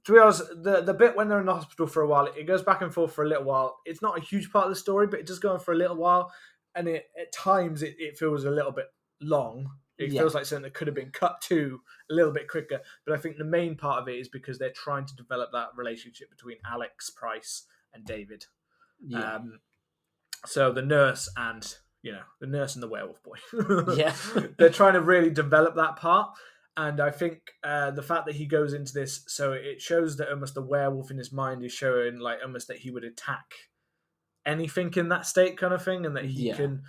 To be honest, the the bit when they're in the hospital for a while, it goes back and forth for a little while. It's not a huge part of the story, but it does go on for a little while, and it at times it, it feels a little bit long. It Yeah. feels like something that could have been cut to a little bit quicker. But I think the main part of it is because they're trying to develop that relationship between Alex Price and David. yeah, Um, so the nurse and you know the nurse and the werewolf boy. Yeah. they're trying to really develop that part. And I think uh, the fact that he goes into this, so it shows that almost the werewolf in his mind is showing like almost that he would attack anything in that state, kind of thing, and that he Yeah. can.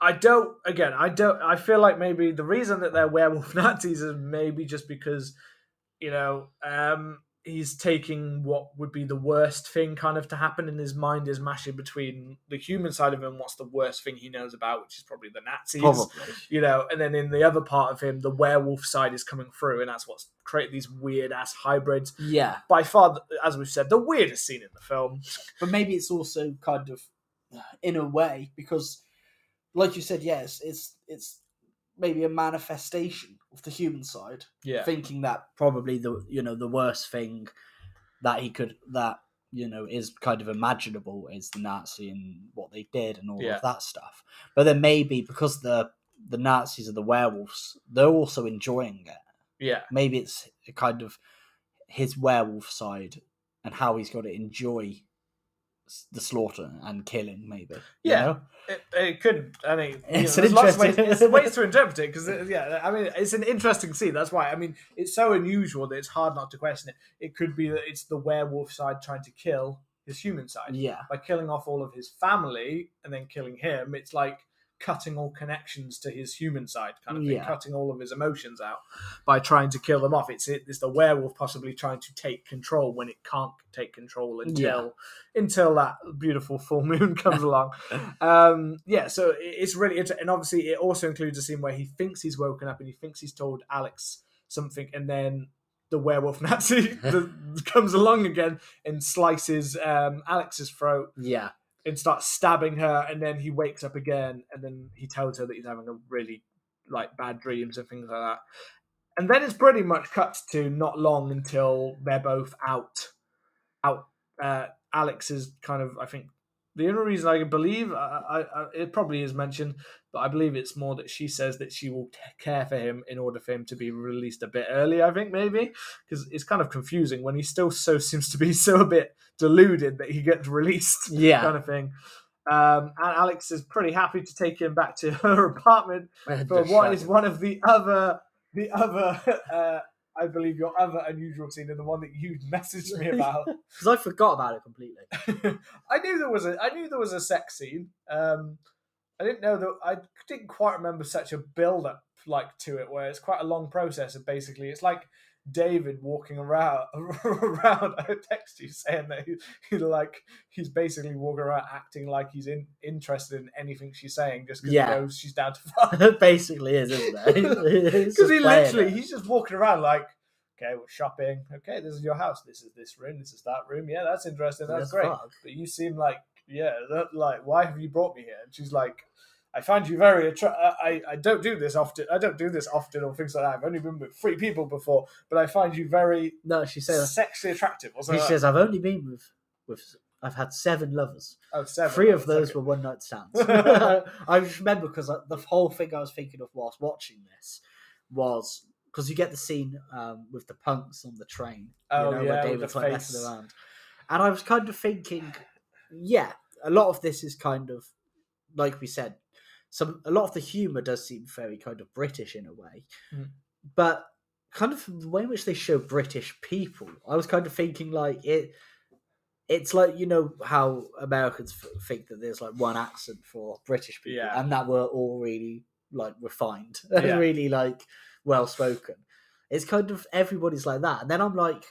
I don't. Again, I don't. I feel like maybe the reason that they're werewolf Nazis is maybe just because, you know, um, he's taking what would be the worst thing kind of to happen in his mind is mashing between the human side of him. What's the worst thing he knows about, which is probably the Nazis probably. you know, and then in the other part of him, the werewolf side is coming through, and that's what's created these weird ass hybrids. Yeah, By far, as we've said, the weirdest scene in the film. but maybe it's also kind of in a way because, like you said, yes, it's it's maybe a manifestation of the human side. Yeah, thinking that probably the you know the worst thing that he could that you know is kind of imaginable is the Nazi and what they did and all Yeah. of that stuff. But then maybe because the the Nazis are the werewolves, they're also enjoying it. yeah, Maybe it's a kind of his werewolf side and how he's got to enjoy the slaughter and killing. Maybe you Yeah. know? it, it could. I mean, you know, It's an lots of ways, it's ways to interpret it because, uh, yeah, I mean, it's an interesting scene. That's why. I mean, it's so unusual that it's hard not to question it. It could be that it's the werewolf side trying to kill his human side Yeah. by killing off all of his family and then killing him. It's like cutting all connections to his human side, kind of thing, Yeah. cutting all of his emotions out by trying to kill them off. It's it's the werewolf possibly trying to take control when it can't take control until until that beautiful full moon comes along. Um, yeah, so it- it's really interesting, and obviously it also includes a scene where he thinks he's woken up and he thinks he's told Alex something, and then the werewolf Nazi the, comes along again and slices um, Alex's throat Yeah. And starts stabbing her, and then he wakes up again, and then he tells her that he's having a really like bad dreams and things like that. And then it's pretty much cut to not long until they're both out. Out. Uh, Alex is kind of, I think, the only reason I can believe, I, I, it probably is mentioned, but I believe it's more that she says that she will t- care for him in order for him to be released a bit early. I think maybe because it's kind of confusing when he still so seems to be so a bit deluded that he gets released Yeah. kind of thing. Um, and Alex is pretty happy to take him back to her apartment for what is one of the other, the other, uh, I believe your other unusual scene, and the one that you messaged me about. Because I forgot about it completely. I knew there was a, I knew there was a sex scene. Um, I didn't know that. I didn't quite remember such a build up like to it, where it's quite a long process. And basically, it's like David walking around around. I text you saying that he, he like he's basically walking around acting like he's in, interested in anything she's saying, just because Yeah. he knows she's down to fuck. basically is, isn't it? Because he literally, it. he's just walking around like, okay, we're shopping. Okay, this is your house. This is this room. This is that room. Yeah, that's interesting. That's Yes, great. fuck. But you seem like, yeah, that, like, why have you brought me here? And she's like, I find you very attractive. I, I don't do this often. I don't do this often or things like that. I've only been with three people before, but I find you very No, she says. sexually attractive. Or She like says, "I've only been with with. I've had seven lovers. oh, seven. Three of those like- were one night stands." I remember because the whole thing I was thinking of whilst watching this was because you get the scene um, with the punks on the train. Oh, you know, yeah, where David's the like face. messing around, and I was kind of thinking, yeah, a lot of this is kind of like we said. Some a lot of the humor does seem very kind of British in a way, Mm. but kind of the way in which they show British people, I was kind of thinking like it. It's like you know how Americans f- think that there's like one accent for British people, Yeah. and that we're all really like refined, Yeah. and really like well spoken. It's kind of everybody's like that, and then I'm like,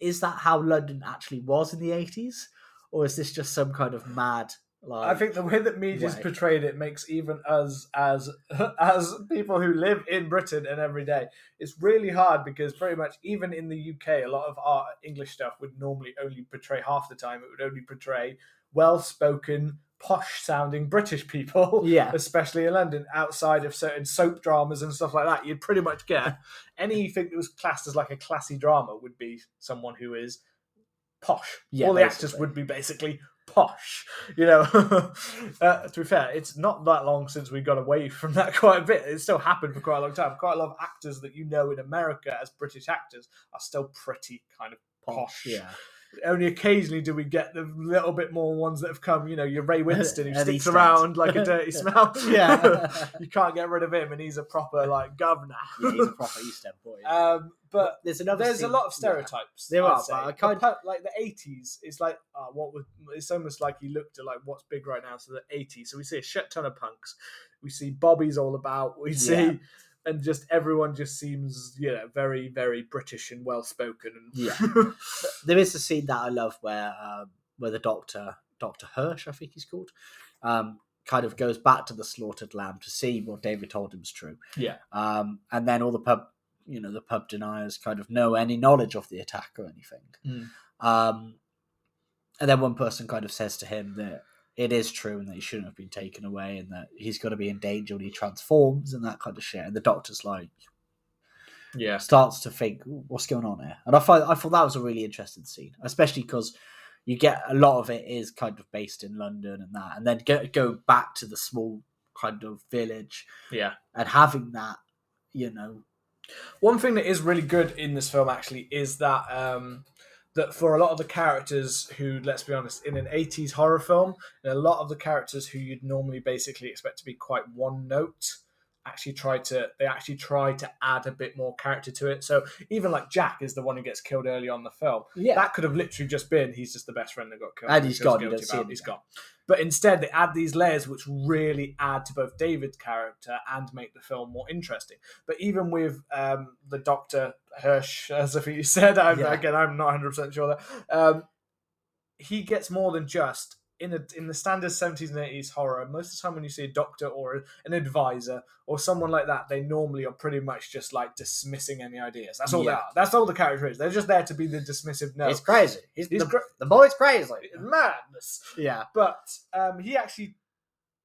is that how London actually was in the eighties, or is this just some kind of mad like? I think the way that media's way. portrayed it makes even us as as people who live in Britain and every day, it's really hard because pretty much even in the UK, a lot of our English stuff would normally only portray half the time. It would only portray well-spoken, posh-sounding British people, Yeah. especially in London. Outside of certain soap dramas and stuff like that, you'd pretty much get anything that was classed as like a classy drama would be someone who is posh. Yeah, All the actors would be basically posh. You know, uh, to be fair, it's not that long since we got away from that quite a bit. It still happened for quite a long time. Quite a lot of actors that you know in America as British actors are still pretty kind of posh. yeah, Only occasionally do we get the little bit more ones that have come. You know, your Ray Winstone who sticks around like a dirty smell. yeah. you can't get rid of him, and he's a proper like governor. yeah, he's a proper East End boy. um, but there's another. there's a lot of yeah. stereotypes. There I'd are, say. but I kind- pu- like the eighties. It's like uh, what was. It's almost like you looked at like what's big right now. So the eighties. So we see a shit ton of punks. We see Bobby's all about. We see. And just everyone just seems, you know, very, very British and well spoken. Yeah. there is a scene that I love where um, where the doctor, Doctor Hirsch, I think he's called, um, kind of goes back to the slaughtered lamb to see what David told him is true. yeah, Um, and then all the pub, you know, the pub deniers kind of know any knowledge of the attack or anything. Mm. Um, and then one person kind of says to him that it is true and that he shouldn't have been taken away and that he's going to be in danger when he transforms and that kind of shit. And the doctor's like, yeah, starts to think what's going on here and i thought i thought that was a really interesting scene especially because you get a lot of it is kind of based in london and that and then go, go back to the small kind of village yeah. and having that you know One thing that is really good in this film actually is that um, that for a lot of the characters who, let's be honest, in an '80s horror film, a lot of the characters who you'd normally basically expect to be quite one note, actually try to they actually try to add a bit more character to it. So even like Jack is the one who gets killed early on the film. Yeah. That could have literally just been he's just the best friend that got killed. And he's He gone, don't see about it, him He's again. gone. But instead, they add these layers which really add to both David's character and make the film more interesting. But even with um, the Doctor Hirsch, as if you said, I'm, Yeah. again, I'm not 100 percent sure that um, he gets more than just in a, in the standard 70s and 80s horror. Most of the time, when you see a doctor or an advisor or someone like that, they normally are pretty much just like dismissing any ideas. That's all they are. That's all the character is. They're just there to be the dismissive no. It's crazy. He's, He's the, cra- the boy's crazy. madness. Yeah. But um, he actually,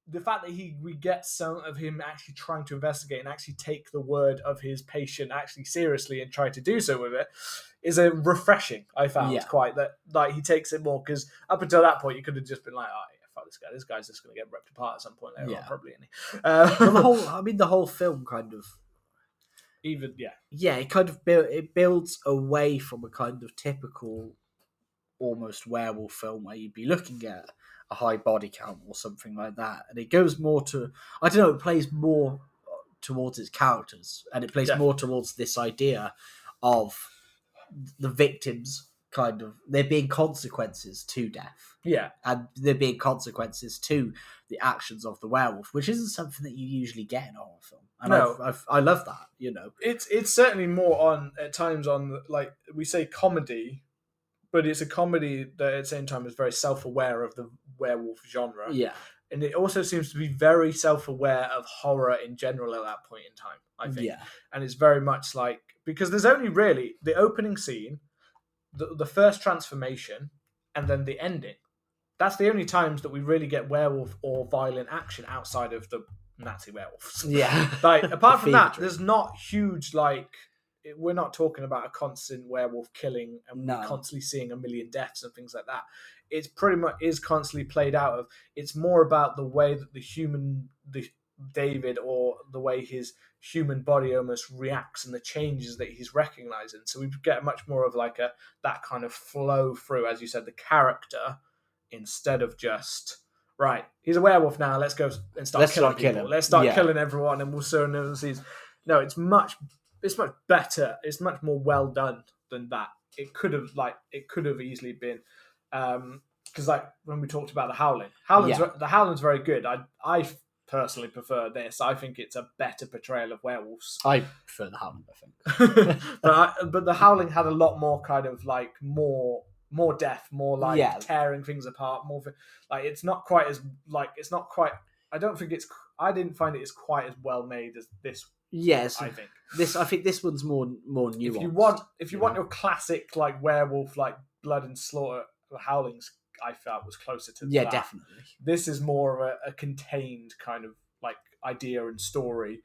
the fact that he we get some of him actually trying to investigate and actually take the word of his patient actually seriously and try to do so with it is a refreshing. I found Yeah. quite that like he takes it more because up until that point you could have just been like, oh yeah, fuck this guy. This guy's just going to get ripped apart at some point later Yeah. on, probably. Any. Uh, the whole, I mean, the whole film kind of, even yeah, yeah, it kind of build, it builds away from a kind of typical, almost werewolf film where you'd be looking at a high body count or something like that, and it goes more to, I don't know, it plays more towards its characters, and it plays more towards this idea of the victims kind of there being consequences to death yeah, and there being consequences to the actions of the werewolf, which isn't something that you usually get in a horror film. And No. I've, I've, I love that, you know. it's it's certainly more on at times on like we say comedy, but it's a comedy that at the same time is very self aware of the werewolf genre. Yeah, and it also seems to be very self-aware of horror in general at that point in time i think. Yeah, and it's very much like because there's only really the opening scene the, the first transformation and then the ending. That's the only times that we really get werewolf or violent action outside of the nazi werewolves. Yeah. like apart from that there's not huge like we're not talking about a constant werewolf killing and No. constantly seeing a million deaths and things like that it's pretty much is constantly played out of. It's more about the way that the human the david or the way his human body almost reacts and the changes that he's recognizing. So we get much more of like a that kind of flow through as you said the character instead of just right he's a werewolf now let's go and start Let's killing start people. Killing. let's start Yeah. killing everyone and we'll soon never see no it's much it's much better it's much more well done than that. It could have like it could have easily been um because like when we talked about the howling howling's Yeah. the howling's very good i i personally prefer this i think it's a better portrayal of werewolves I prefer the Howling, I think. but I, but the howling had a lot more kind of like more more death more like Yeah. tearing things apart more like it's not quite as like it's not quite i don't think it's i didn't find it as quite as well made as this Yes, i think this I think this one's more more nuanced. if you want if you you want your classic like werewolf like blood and slaughter howlings i felt was closer to yeah, that. definitely. this is more of a, a contained kind of like idea and story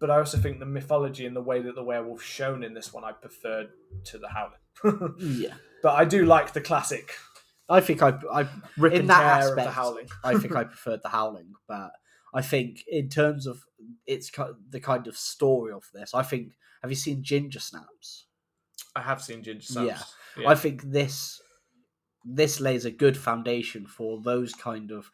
but i also think the mythology and the way that the werewolf's shown in this one i preferred to the howling Yeah, but i do like the classic I think I I rip In that tear of the aspect, howling I think I preferred the Howling, but I think in terms of its the kind of story of this, I think have you seen Ginger Snaps? i have seen ginger Snaps. Yeah. snaps I think this this lays a good foundation for those kind of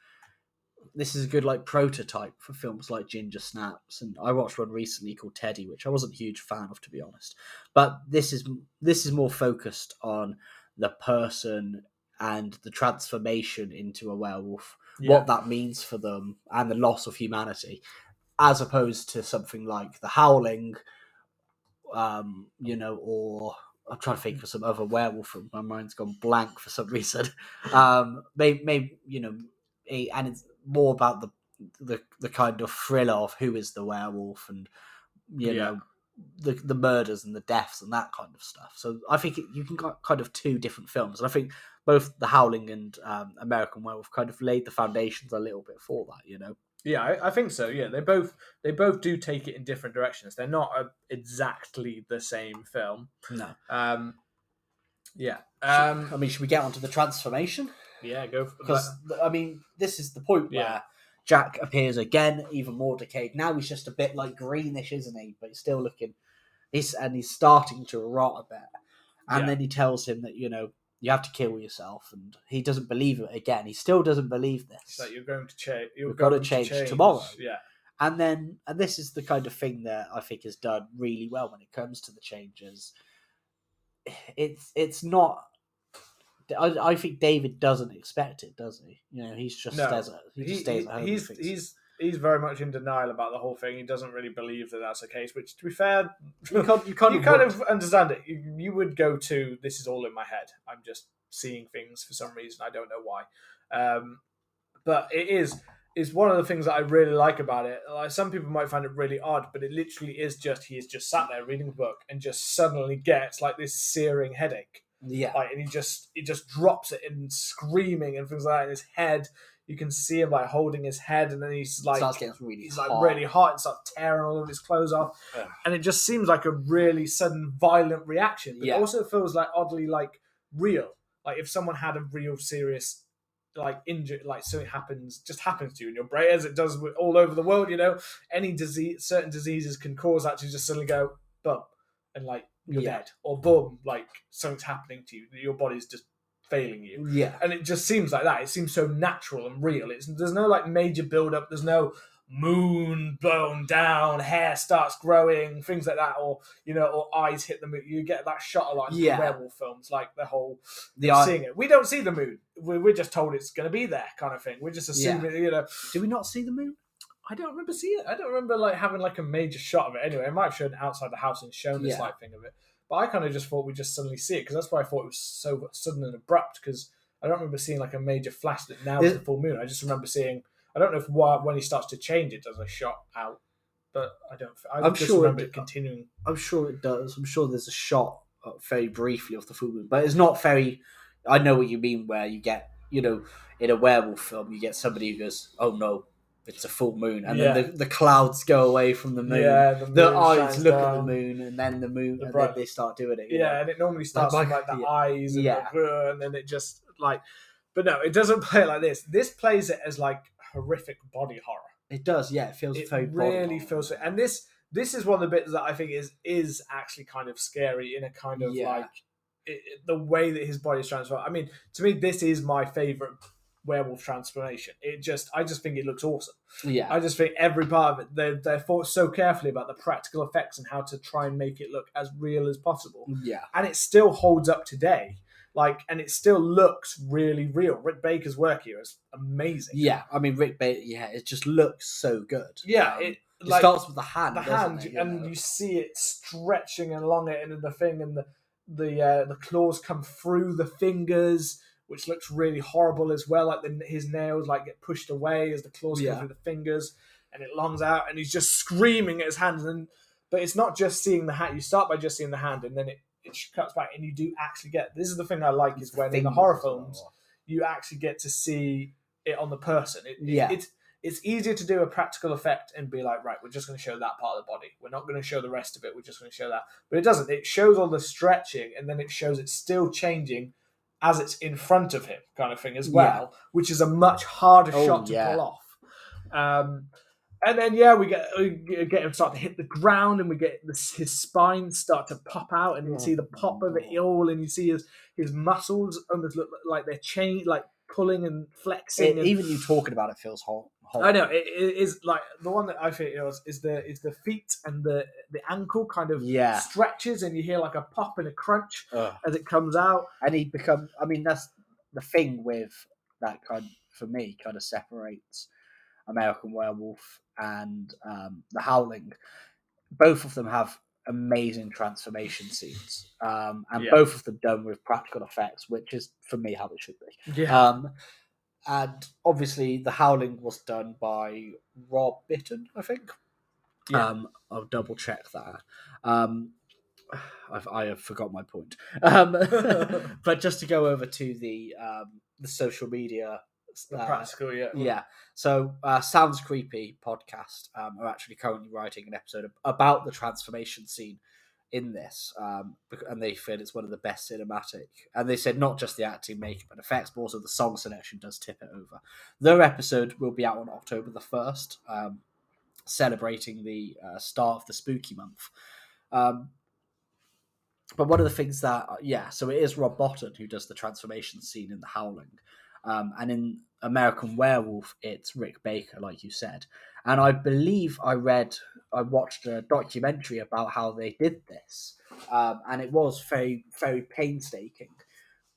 this is a good like prototype for films like Ginger Snaps and I watched one recently called Teddy which I wasn't a huge fan of to be honest but this is this is more focused on the person and the transformation into a werewolf Yeah. what that means for them and the loss of humanity as opposed to something like the howling um you know or i'm trying to think of some other werewolf film my mind's gone blank for some reason. Um maybe, maybe you know a, and it's more about the the the kind of thriller of who is the werewolf and you Yeah. know the the murders and the deaths and that kind of stuff. So i think it, you can got kind of two different films and i think both the howling and um, american werewolf kind of laid the foundations a little bit for that you know Yeah, I, I think so. Yeah, they both they both do take it in different directions. They're not a, exactly the same film. no Um, yeah. Um, i mean should we get onto the transformation yeah. Go for because i mean this is the point where Yeah. jack appears again even more decayed now he's just a bit like greenish isn't he but he's still looking he's and he's starting to rot a bit and Yeah. then he tells him that you know you have to kill yourself and he doesn't believe it again he still doesn't believe this you're going to change. You're We've gotta going change tomorrow. Yeah. And then, and this is the kind of thing that I think is done really well when it comes to the changes. It's it's not. I, I think David doesn't expect it, does he? You know, he's just No. stays at, he, just stays at home. he's he's he's very much in denial about the whole thing. He doesn't really believe that that's the case. Which, to be fair, you kind, you kind you of kind of understand it. You, you would go to this is all in my head. I'm just seeing things for some reason. I don't know why. Um, but it is is one of the things that I really like about it. Like some people might find it really odd, but it literally is just he is just sat there reading a book and just suddenly gets like this searing headache. yeah, Like and he just he just drops it and screaming and things like that in his head. You can see him like holding his head and then he's like starts getting really he's like hot. really hot and starts tearing all of his clothes off. Ugh. And it just seems like a really sudden, violent reaction. But Yeah. it also feels like oddly like real. Like if someone had a real serious like injury, like something happens, just happens to you in your brain, as it does with all over the world. You know, any disease, certain diseases can cause that to just suddenly go bump and like you're Yeah. dead, or boom, like something's happening to you. Your body's just failing you Yeah, and it just seems like that. It seems so natural and real. It's there's no like major build up. There's no moon blown down, hair starts growing, things like that, or you know, or eyes hit the moon. You get that shot a lot in Yeah. werewolf films, like the whole the eye- seeing it. We don't see the moon. We're, we're just told it's going to be there, kind of thing. We're just assuming, you know. Do we not see the moon? I don't remember seeing it. I don't remember like having like a major shot of it. Anyway, it might have shown outside the house and shown this Yeah. like thing of it. But I kind of just thought we just suddenly see it because that's why I thought it was so sudden and abrupt. Because I don't remember seeing like a major flash that now is the full moon. I just remember seeing. I don't know if why, when he starts to change it does a shot out, but I don't. I I'm just sure it remember did. it continuing. I'm sure it does. I'm sure there's a shot uh, very briefly of the full moon, but it's not very. I know what you mean. Where you get, you know, in a werewolf film, you get somebody who goes, "Oh no, it's a full moon," and Yeah. then the, the clouds go away from the moon. Yeah, the, The eyes look at the moon, and then the moon, The and bright- then they start doing it. Yeah, know? and it normally starts Like with like the yeah. eyes and, Yeah. the, and then it just like. But no, it doesn't play it like this. This plays it as like horrific body horror. it does. Yeah, it feels it very really feels it. And this this is one of the bits that I think is is actually kind of scary in a kind of like it, it- the way that his body is transformed. I mean, to me, this is my favorite werewolf transformation. It just I just think it looks awesome. Yeah, I just think every part of it they they thought so carefully about the practical effects and how to try and make it look as real as possible, yeah, and it still holds up today. Like, and it still looks really real. Rick Baker's work here is amazing. yeah. I mean, Rick Baker. Yeah, it just looks so good. Yeah, Um, it it like starts with the hand. the hand, it, you and know? you see it stretching along it, and the thing, and the the uh, the claws come through the fingers, which looks really horrible as well. Like the, his nails like get pushed away as the claws Yeah. come through the fingers, and it longs out, and he's just screaming at his hands. And but it's not just seeing the hand. You start by just seeing the hand, and then it it cuts back, and you do actually get. This is the thing I like is when in the horror well. films you actually get to see it on the person. It, Yeah. it's it's easier to do a practical effect and be like, right, we're just going to show that part of the body. We're not going to show the rest of it. We're just going to show that. But it doesn't. It shows all the stretching, and then it shows it still changing as it's in front of him, kind of thing as well, which is a much harder Oh, shot to yeah. pull off. Um, and then yeah, we get we get him start to hit the ground, and we get this, his spine start to pop out, and you Oh, see the pop of it all, and you see his his muscles almost look like they're chain like pulling and flexing. It- and, even you talking about it feels hot. I know it, it is like the one that I think it was is the is the feet and the the ankle kind of Yeah. stretches, and you hear like a pop and a crunch Ugh. as it comes out. and he become i mean that's the thing with that kind for me kind of separates american werewolf and um, the howling both of them have amazing transformation scenes um, and Yeah. both of them done with practical effects which is for me how it should be Yeah, um, and obviously the howling was done by rob bottin i think Yeah. um, i'll double check that um, I've, I have forgot my point. Um, but just to go over to the um, the social media, the uh, practical. Yeah, yeah. So uh, Sounds Creepy podcast um, are actually currently writing an episode about the transformation scene in this, um, and they feel it's one of the best cinematic. And they said not just the acting, makeup, and effects, but also the song selection does tip it over. Their episode will be out on October the first, um, celebrating the uh, start of the spooky month. Um, but one of the things that, yeah, so it is Rob Bottin who does the transformation scene in The Howling. Um, and in American Werewolf, it's Rick Baker, like you said. And I believe I read, I watched a documentary about how they did this, um, and it was very, very painstaking.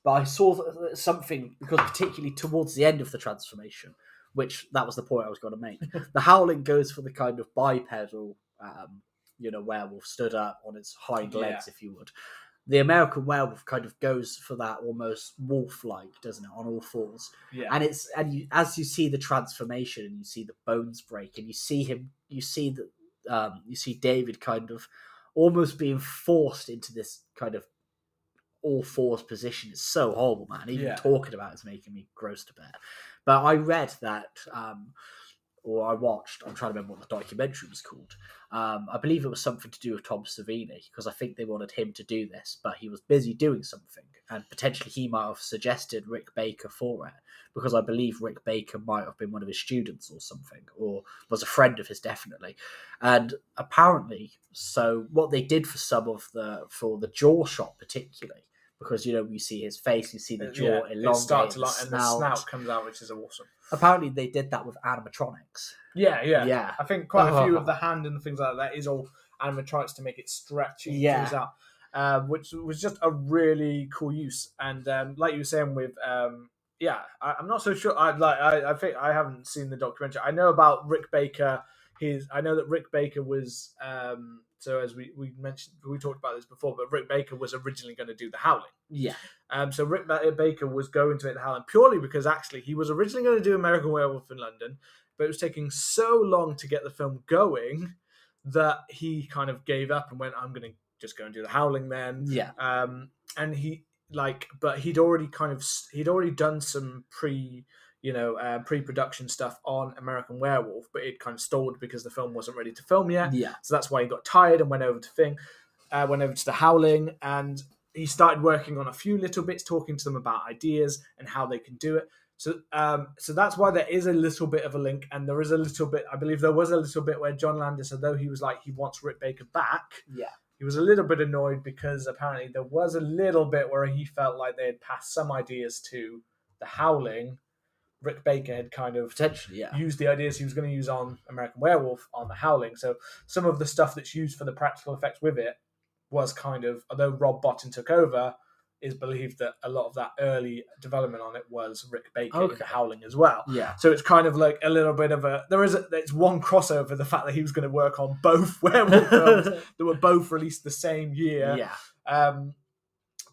But I saw something because, particularly towards the end of the transformation, which that was the point I was going to make. the Howling goes for the kind of bipedal, um, you know, werewolf stood up on its hind legs, Yeah. if you would. The American werewolf kind of goes for that almost wolf-like, doesn't it, on all fours? Yeah. and it's and you as you see the transformation and you see the bones break and you see him you see that um you see david kind of almost being forced into this kind of all fours position it's so horrible man even Yeah. talking about it's making me gross to bear but i read that um or I watched. I'm trying to remember what the documentary was called. Um, I believe it was something to do with Tom Savini because I think they wanted him to do this, but he was busy doing something, and potentially he might have suggested Rick Baker for it because I believe Rick Baker might have been one of his students or something, or was a friend of his definitely. And apparently, so what they did for some of the for the jaw shot particularly. Because you know you see his face, you see the jaw Uh, yeah, elongated, it starts to the li- and the snout. comes out, which is awesome. Apparently, they did that with animatronics. Yeah, yeah. Yeah. I think quite a few of the hand and things like that is all animatronics to make it stretchy Yeah. things out, um, which was just a really cool use. And um, like you were saying with, um, yeah, I, I'm not so sure. I like. I, I think I haven't seen the documentary. I know about Rick Baker. His. I know that Rick Baker was. Um, so as we, we mentioned, we talked about this before, but Rick Baker was originally going to do the Howling. Yeah, Um, so Rick Baker was going to make the Howling purely because actually he was originally going to do American Werewolf in London, but it was taking so long to get the film going that he kind of gave up and went, "I'm going to just go and do the Howling then." yeah, Um, and he like, but he'd already kind of he'd already done some pre. You know, uh, pre-production stuff on American Werewolf, but it kind of stalled because the film wasn't ready to film yet. yeah. So that's why he got tired and went over to Thing, uh, went over to the Howling, and he started working on a few little bits, talking to them about ideas and how they can do it. So, um, so that's why there is a little bit of a link, and there is a little bit. I believe there was a little bit where John Landis, although he was like he wants Rick Baker back, Yeah. He was a little bit annoyed because apparently there was a little bit where he felt like they had passed some ideas to the Howling. Rick Baker had kind of Potentially, yeah. used the ideas he was going to use on American Werewolf on the Howling. So some of the stuff that's used for the practical effects with it was kind of, although Rob Bottin took over, is believed that a lot of that early development on it was Rick Baker Okay. Howling as well. Yeah. So it's kind of like a little bit of a there is a, it's one crossover the fact that he was going to work on both werewolf films that were both released the same year. yeah. Um,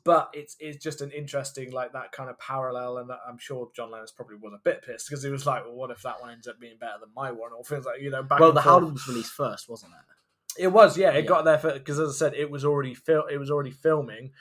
but it's it's just an interesting like that kind of parallel, and I'm sure John Lennon probably was a bit pissed because he was like, "Well, what if that one ends up being better than my one?" Or things like you know. Back Well, the. Howling was released first, wasn't it? It was, yeah, it Yeah. got there because, as I said, it was already fil- it was already filming,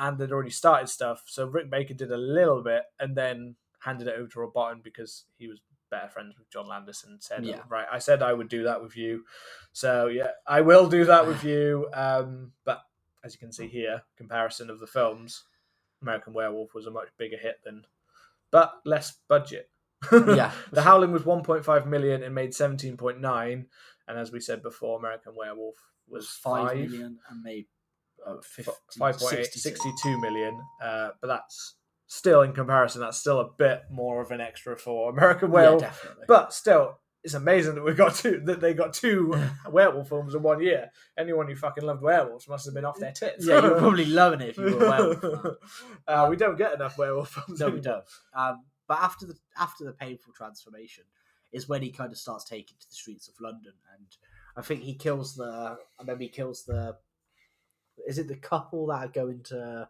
and they'd already started stuff. So Rick Baker did a little bit, and then handed it over to Rob Bottin because he was better friends with John Landis and said, Yeah. "Right, I said I would do that with you, so yeah, I will do that with you." Um, but as you can see here, comparison of the films, American Werewolf was a much bigger hit than, but less budget. Yeah. the Howling was 1.5 million and made 17.9, and as we said before, American Werewolf was Five five, million and made uh, 50, 5.8, 62. 62 million. Uh, but that's still in comparison, that's still a bit more of an extra for American Yeah, Werewolf. definitely. but still, it's amazing that we got two that they got two werewolf films in one year. Anyone who fucking loved werewolves must have been off their tits. yeah, you're probably loving it if you were a werewolf. uh, we don't get enough werewolf films. No, we don't. Um, but after the after the painful transformation is when he kind of starts taking to the streets of London, and I think he kills the. I remember he kills the. Is it the couple that are going to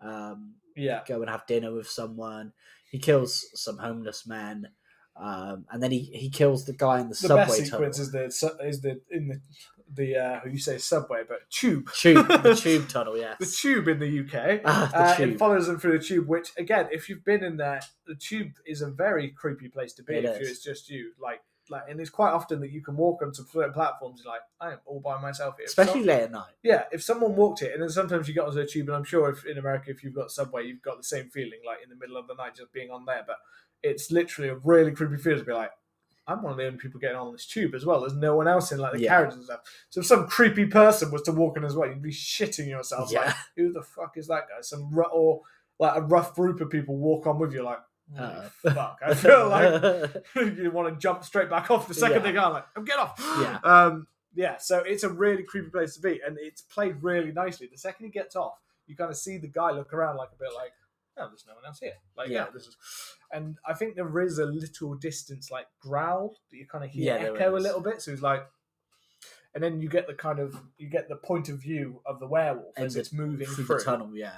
um, Yeah. go and have dinner with someone? He kills some homeless men, um, and then he, he kills the guy in the, The subway best sequence tunnel. is the is the in the the uh, you say subway, but tube. Tube, the tube tunnel, yes. the tube in the UK. Ah, the Uh, tube. It follows them through the tube, which again, if you've been in there, the tube is a very creepy place to be. It if you, it's just you, like, like, and it's quite often that you can walk onto certain platforms. Like, I am all by myself here. Especially some- late at night. yeah, if someone walked it, and then sometimes you get onto a tube, and I'm sure if in America, if you've got subway, you've got the same feeling, like in the middle of the night, just being on there. But it's literally a really creepy feeling to be like, I'm one of the only people getting on this tube as well. There's no one else in like the Yeah. carriages and stuff. So if some creepy person was to walk in as well, you'd be shitting yourself. Like, Yeah. who the fuck is that guy? Some or like a rough group of people walk on with you. Like, Uh. fuck! I feel like you want to jump straight back off the second Yeah. they go. Like, I'm get off. Yeah. Um. Yeah. So it's a really creepy place to be, and it's played really nicely. The second he gets off, you kind of see the guy look around like a bit like, oh, there's no one else here. Like, yeah, Yeah. this is. And I think there is a little distance, like growl that you kind of hear Yeah, echo a little bit. So he's like. And then you get the kind of you get the point of view of the werewolf And as the- it's moving through through the tunnel. Yeah,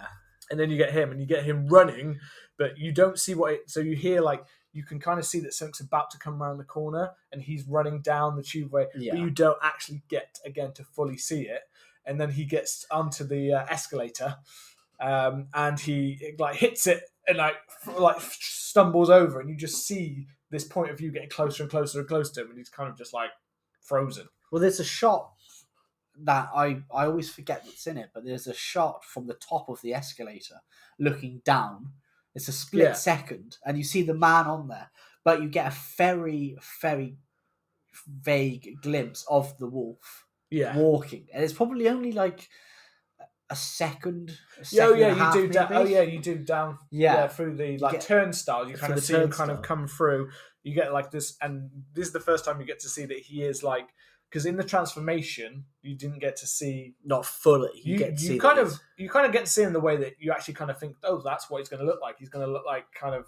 and then you get him and you get him running but you don't see what it so you hear like you can kind of see that something's about to come around the corner and he's running down the tubeway Yeah. but you don't actually get again to fully see it and then he gets onto the uh, escalator um, and he like hits it and like f- like stumbles over and you just see this point of view getting closer and closer and closer to him and he's kind of just like frozen Well, there's a shot that I I always forget what's in it, but there's a shot from the top of the escalator looking down. It's a split Yeah. second, and you see the man on there, but you get a very very vague glimpse of the wolf yeah walking, and it's probably only like a second. A Yeah, oh second yeah, a half, you do. Da- oh yeah, you do down. Yeah. Yeah, through the like turnstile. You kind of see him kind of come through. You get like this, and this is the first time you get to see that he is like because in the transformation you didn't get to see. not fully. You, You, get to you see kind of he's- you kind of get to see in the way that you actually kind of think, oh, that's what he's going to look like. He's going to look like kind of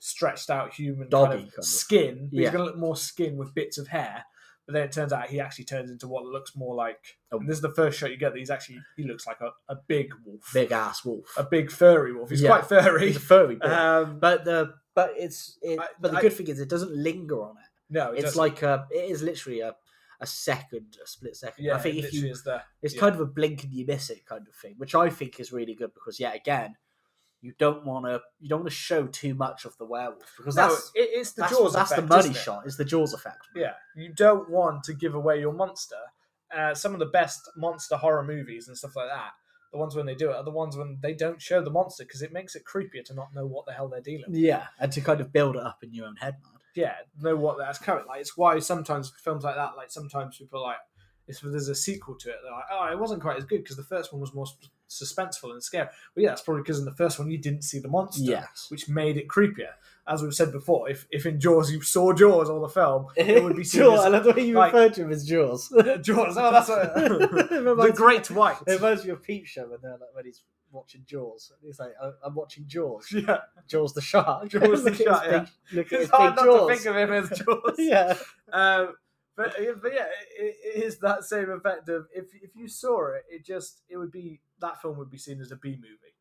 stretched out human Doggy kind of, kind skin. But Yeah. He's going to look more skin with bits of hair. But then it turns out he actually turns into what looks more like. This is the first shot you get that he's actually he looks like a, a big wolf, big ass wolf. a big furry wolf. He's Yeah. quite furry. He's a furry. Um, but the but it's it, I- but the I- good thing is it doesn't linger on it. no, it it's doesn't. like a it is literally a, a second, a split second. yeah, I think if you is there. it's yeah. kind of a blink and you miss it kind of thing, which I think is really good because yet again, you don't want to you don't want to show too much of the werewolf because No, that's it, it's the that's, Jaws that's effect, the money shot. It's the Jaws effect. Yeah, you don't want to give away your monster. Uh, some of the best monster horror movies and stuff like that, the ones when they do it, are the ones when they don't show the monster because it makes it creepier to not know what the hell they're dealing with. Yeah, and to kind of build it up in your own head, man. Yeah, know what that's coming. Like it's why sometimes films like that, like sometimes people are like, if there's a sequel to it, they're like, oh, it wasn't quite as good because the first one was more suspenseful and scary. Well, yeah, that's probably because in the first one you didn't see the monster. Yes. which made it creepier. As we've said before, if, if in Jaws you saw Jaws all the film, it would be Jaws. I love the way you like- referred to him as Jaws. Jaws. Oh, that's what, the Great White. It reminds me of Peep Show when they're like when he's watching Jaws. He's like, "I- "I'm watching Jaws." Yeah, Jaws the shark. Jaws the shark, yeah. big- Look at it's hard not jaws. to think of him as Jaws. yeah, Um, but but yeah, it, it is that same effect of if if you saw it, it just it would be that film would be seen as a B movie,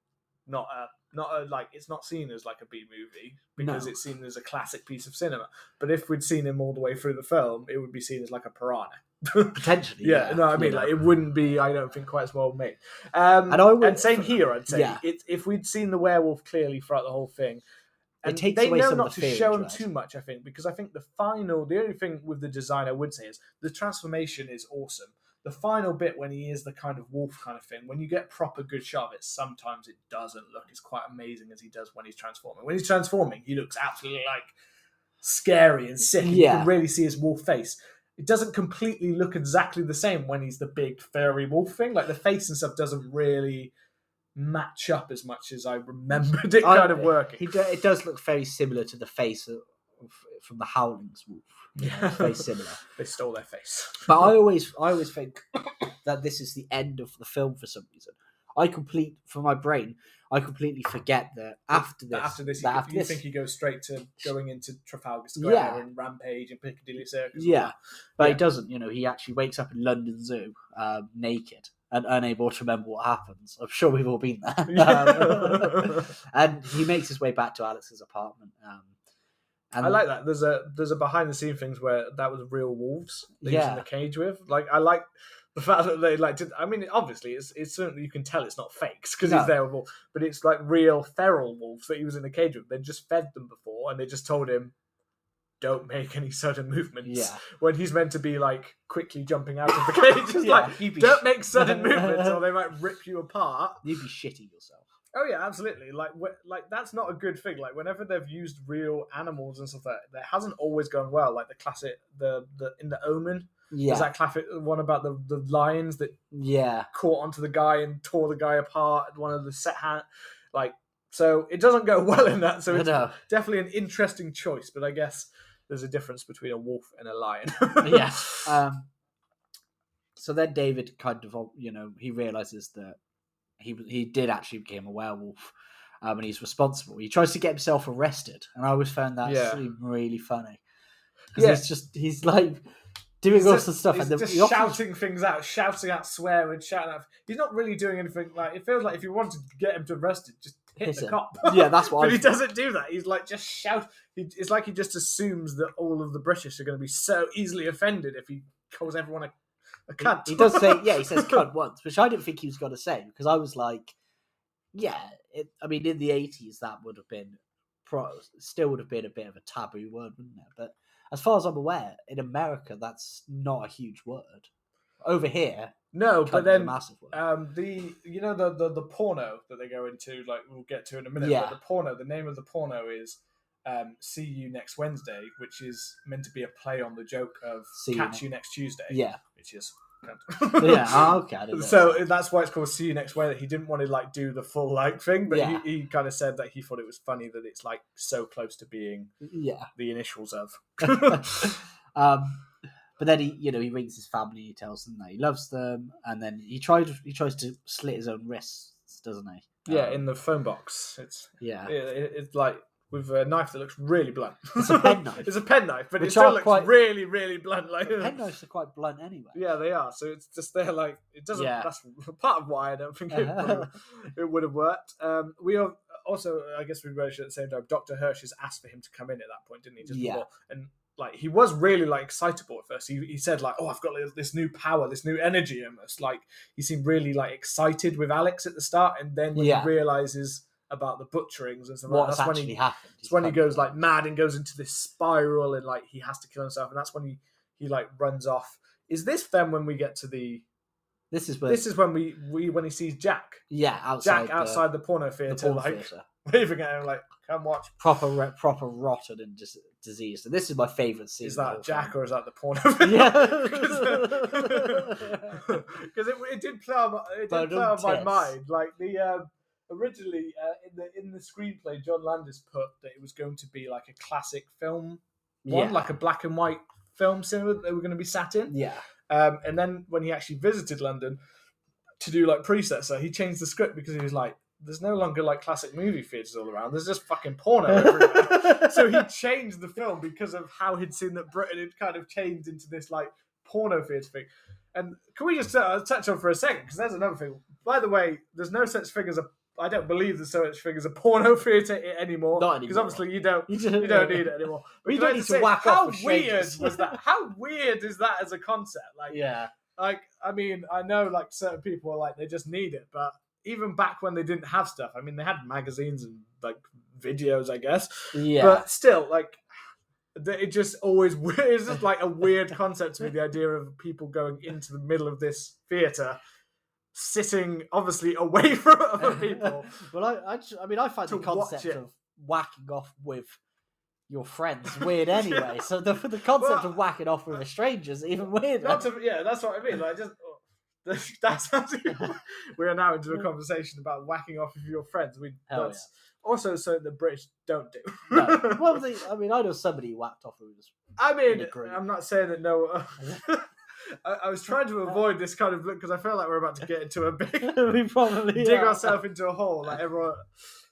not a not a like it's not seen as like a B movie because No. it's seen as a classic piece of cinema. But if we'd seen him all the way through the film, it would be seen as like a piranha. potentially. Yeah, no, I mean know. like it wouldn't be. I don't think quite as well made. Um, And I would- and same here. I'd say Yeah. it, if we'd seen the werewolf clearly throughout the whole thing, and they know not to show him too much. I think because I think the final, the only thing with the design I would say is the transformation is awesome. The final bit when he is the kind of wolf kind of thing, when you get proper good shot of it, sometimes it doesn't look as quite amazing as he does when he's transforming. When he's transforming, he looks absolutely like scary and sick. and You can really see his wolf face. It doesn't completely look exactly the same when he's the big furry wolf thing. Like the face and stuff doesn't really match up as much as I remembered it I- kind of working. He do, it does look very similar to the face from the Howling's wolf. It's very similar. they stole their face. But I always, I always think that this is the end of the film for some reason. I complete for my brain. I completely forget that after this, after this, you, after you this- think he goes straight to going into Trafalgar Square Yeah. and Rampage and Piccadilly Circus. Yeah, but Yeah. he doesn't. You know, he actually wakes up in London Zoo um, naked and unable to remember what happens. I'm sure we've all been there. Um, and he makes his way back to Alex's apartment. Um, and I like that. There's a there's a behind the scene things where that was real wolves they was in the cage with. Like I like the fact that they like. Did, I mean, obviously, it's it's certainly you can tell it's not fakes because No. he's there with wolves, but it's like real feral wolves that he was in the cage with. They just fed them before, and they just told him, "Don't make any sudden movements." Yeah. When he's meant to be like quickly jumping out of the cage, it's Yeah, like, "Don't sh- make sudden movements, or they might rip you apart." You'd be shitting yourself. Oh yeah, absolutely. Like, wh- like that's not a good thing. Like, whenever they've used real animals and stuff like that, that hasn't always gone well. Like the classic, the the in the Omen, Yeah, there's that classic one about the the lions that yeah, caught onto the guy and tore the guy apart. One of the set hand, like So it doesn't go well in that. So it's definitely an interesting choice, but I guess there's a difference between a wolf and a lion. yeah. Um, so then David kind of, you know, he realizes that he he did actually become a werewolf, um, and he's responsible. He tries to get himself arrested, and I always found that Yeah. really funny. Yeah. he's just he's like doing He's all sorts of stuff, and the, just often- shouting things out, shouting out swearing, shouting out. He's not really doing anything. Like it feels like if you wanted to get him to arrested, just hit Hit the him. cop. Yeah, that's what but I he doesn't do that. He's like just shout. He, it's like he just assumes that all of the British are going to be so easily offended if he calls everyone a, a cunt. He, he does say, yeah, he says cunt once, which I didn't think he was going to say because I was like, yeah, it, I mean, in the 80s, that would have been, pro, still would have been a bit of a taboo word, wouldn't it? But as far as I'm aware, in America, that's not a huge word. Over here, no, but then um, the you know the, the the porno that they go into, like we'll get to in a minute. Yeah. But the porno, the name of the porno is um, "See You Next Wednesday," which is meant to be a play on the joke of See You "Catch Ne- You Next Tuesday," yeah. which is. yeah, oh, okay. I didn't know So that's why it's called "See You Next Wednesday." He didn't want to like do the full like thing, but Yeah. he, he kind of said that he thought it was funny that it's like so close to being yeah. the initials of. um, but then he, you know, he rings his family. He tells them that he loves them, and then he tried. He tries to slit his own wrists, doesn't he? yeah, Um, in the phone box, it's yeah. it, it- it's like with a knife that looks really blunt. It's a penknife. it's a penknife, but it still looks quite- really, really blunt. Like Penknives are quite blunt anyway. yeah, they are. So it's just they're like it doesn't. Yeah. That's part of why I don't think it, would- it would have worked. Um, we are also, I guess, we mentioned at the same time. Doctor Hirsch has asked for him to come in at that point, didn't he? Just Yeah. before, and like he was really like excitable at first. He, he said like, "Oh, I've got this new power, this new energy." Almost like he seemed really like excited with Alex at the start, and then when Yeah. he realizes about the butcherings and stuff, like that, What's that's when actually he happened? it's when he goes like mad and goes into this spiral and like he has to kill himself, and that's when he he like runs off. Is this then when we get to the? This is where This is when we we when he sees Jack, yeah outside Jack outside the, porno theater, the porn like theater. waving at him, like "Come watch." proper proper rotten and dis- diseased. And this is my favorite scene. Is that Jack film. or is that the porno? Yeah. because it, it did play on my, it did play on my mind. Like the um, originally uh, in the in the screenplay, John Landis put that it was going to be like a classic film one, Yeah. like a black and white film cinema that they were going to be sat in. yeah Um, and then when he actually visited London to do like Precessor, he changed the script because he was like, "There's no longer like classic movie theaters all around. There's just fucking porno everywhere." so he changed the film because of how he'd seen that Britain had kind of changed into this like porno theatre thing. And can we just uh, touch on for a second? Because there's another thing. By the way, there's no such thing as a. I don't believe there's such thing as a porno theatre anymore. Not anymore. Because obviously you don't. you You don't need it anymore. Well, you don't need to say, whack How weird was that? How weird is that as a concept? Like, yeah like I mean, I know like certain people are like they just need it, but even back when they didn't have stuff, I mean, they had magazines and like videos, I guess. yeah But still, like it just always it's just like a weird concept to me. The idea of people going into the middle of this theater, sitting obviously away from other people. well, I, I, ju- I mean, I find the concept of whacking off with your friends weird anyway. So the the concept Well, of whacking off with a stranger is even weirder. To, yeah, that's what I mean. Like just. Oh, that sounds. we are now into a conversation about whacking off with your friends. We Hell that's also something the British don't do. no. Well, the, I mean, I know somebody whacked off with. I mean, in a group. I'm not saying that no. Uh, I, I was trying to avoid this kind of look because I feel like we're about to get into a big we probably dig are. ourselves into a hole. Like everyone,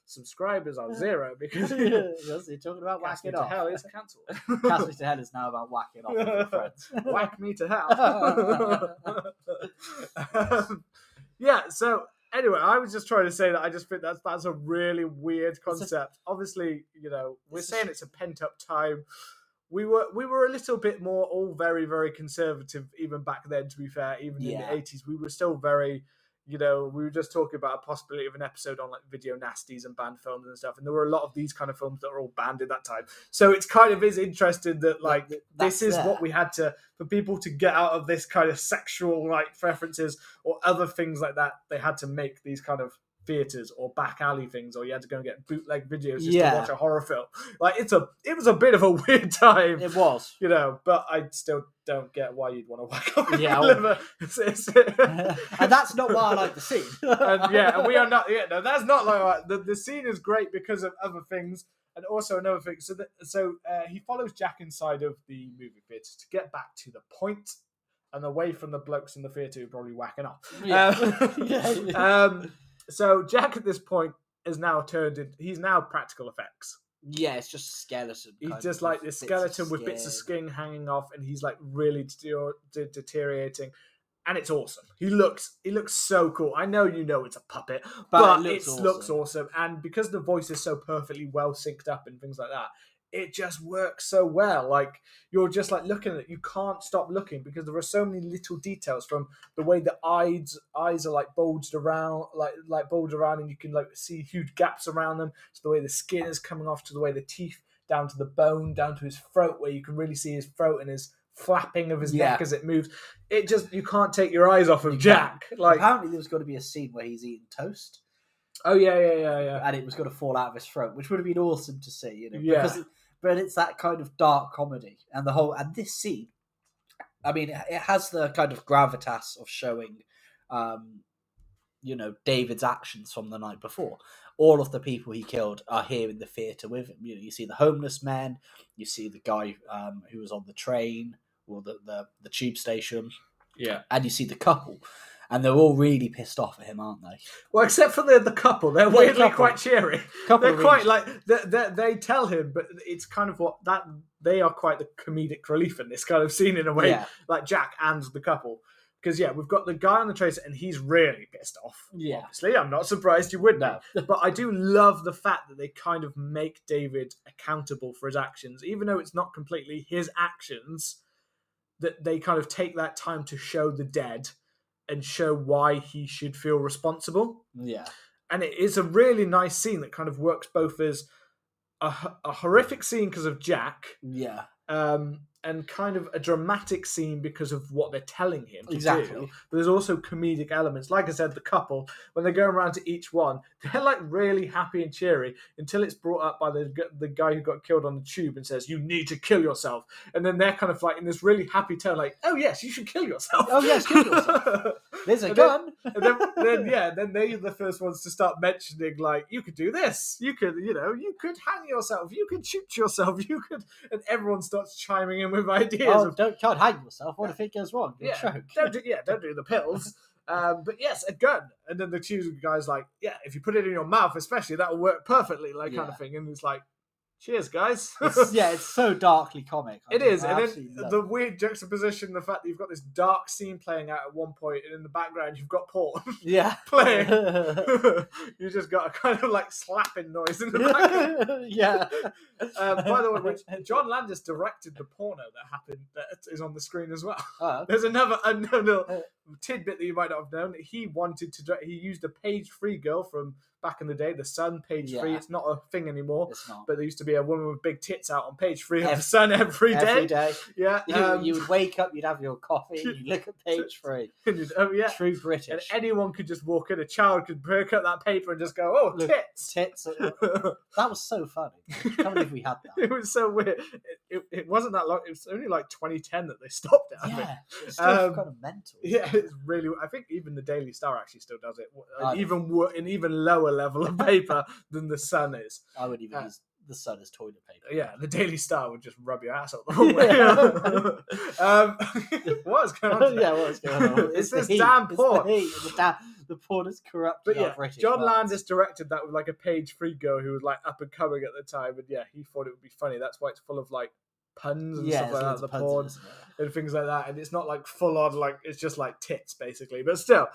subscribers are zero because yes, you're talking about whacking to off. Hell is cancelled. Cast Me to Hell is now about whacking off with your friends. Whack me to hell. um, yeah. So anyway, I was just trying to say that I just think that's that's a really weird concept. Obviously, you know, we're a saying it's a pent up time. We were we were a little bit more all very very conservative even back then. To be fair, even in the eighties, we were still very. You know, we were just talking about a possibility of an episode on like video nasties and banned films and stuff, and there were a lot of these kind of films that were all banned at that time. So it's kind of is interesting that like th- this is there. what we had to for people to get out of this kind of sexual like preferences or other things like that. They had to make these kind of theaters or back alley things, or you had to go and get bootleg videos just Yeah. to watch a horror film. Like it's a it was a bit of a weird time, It was. you know. But I still don't get why you'd want to whack off Yeah, liver. It's- it's- and that's not why I like the scene. and yeah, and we are not. Yeah, no, that's not like the the scene is great because of other things, and also another thing. So that so uh, he follows Jack inside of the movie theater to get back to the point and away from the blokes in the theater who are probably whacking off. Yeah. Um, Yeah. um, so Jack at this point is now turned into he's now practical effects. Yeah, it's just a skeleton. He's just like this skeleton with bits of skin. hanging off, and he's like really de- de- deteriorating. And it's awesome. He looks he looks so cool. I know you know it's a puppet, but, it it looks looks, awesome. awesome. And because the voice is so perfectly well synced up and things like that, it just works so well. Like you're just like looking at it, you can't stop looking because there are so many little details from the way the eyes eyes are like bulged around, like like bulged around, and you can like see huge gaps around them. To the way the skin is coming off, to the way the teeth down to the bone, down to his throat, where you can really see his throat and his flapping of his neck as it moves. It just you can't take your eyes off of You Jack. Like Apparently, there was going to be a scene where he's eating toast, oh yeah yeah yeah yeah. and it was going to fall out of his throat, which would have been awesome to see. You know, Yeah. because but it's that kind of dark comedy, and the whole and this scene. I mean, it has the kind of gravitas of showing, um, you know, David's actions from the night before. All of the people he killed are here in the theatre with him. You know, you see the homeless man, you see the guy um, who was on the train or the, the, the tube station, Yeah. and you see the couple, and they're all really pissed off at him, aren't they? Well, except for the the couple, they're The weirdly couple. quite cheery. Couple They're quite like they, they, they tell him, but it's kind of what that they are quite the comedic relief in this kind of scene in a way, yeah, like Jack and the couple. Because yeah, we've got the guy on the tracer, and he's really pissed off. Yeah. obviously, I'm not surprised you would no, be. But I do love the fact that they kind of make David accountable for his actions, even though it's not completely his actions. That they kind of take that time to show the dead and show why he should feel responsible. Yeah, and it is a really nice scene that kind of works both as a horrific scene because of Jack, yeah, um, and kind of a dramatic scene because of what they're telling him to exactly. do. But there's also comedic elements. Like I said, the couple when they're going around to each one, they're like really happy and cheery until it's brought up by the the guy who got killed on the tube and says, "You need to kill yourself," and then they're kind of like in this really happy tone, like, "Oh yes, you should kill yourself." Oh, yes, kill yourself. There's a And then- gun. and then, then yeah, then they're the first ones to start mentioning like you could do this, you could, you know, you could hang yourself, you could shoot yourself, you could, and everyone starts chiming in with ideas oh, of don't can't hang yourself. What if it goes wrong? You'll Yeah, choke. don't do, yeah, don't do the pills. Um, but yes, a gun, and then the two guys like, yeah, if you put it in your mouth, especially that will work perfectly, like kind of thing. And it's like, cheers, guys. It's, yeah, it's so darkly comic. I It think. is, I and then the it. weird juxtaposition, the fact that you've got this dark scene playing out at one point, and in the background you've got porn. yeah, playing. you just got a kind of like slapping noise in the background. yeah. Um, by the way, which John Landis directed the porno that happened that is on the screen as well. Oh, There's another another tidbit that you might not have known. He wanted to direct, he used a page three girl from back in the day, the Sun page three. It's not a thing anymore. it's not. But there used to be a woman with big tits out on page three of the Sun every day. Every day. Yeah, You, um, you would wake up, you'd have your coffee, you look at page three. oh yeah. True British. And anyone could just walk in. A child could break up that paper and just go, "Oh, Look, tits." Tits. That was so funny. I can't believe we had that. it was so weird. It, it, it wasn't that long. It was only like 2010 that they stopped it. I think. Yeah, it's still Um, kind of mental. Yeah, it's really. I think even the Daily Star actually still does it. Even an even lower level of paper than the Sun is. I would even Uh, use the sun as toilet paper. Yeah, the Daily Star would just rub your ass out the whole way. um, what is going on? today? yeah, what's going on? It's the this heat. damn It's porn. The, the, da- the porn is corrupt. But yeah, British John minds. Landis directed that with like a page three girl who was like up and coming at the time, and yeah, he thought it would be funny. That's why it's full of like puns and Yeah, stuff like that. The porn it, isn't there? and things like that, and it's not like full on like it's just like tits basically. But still,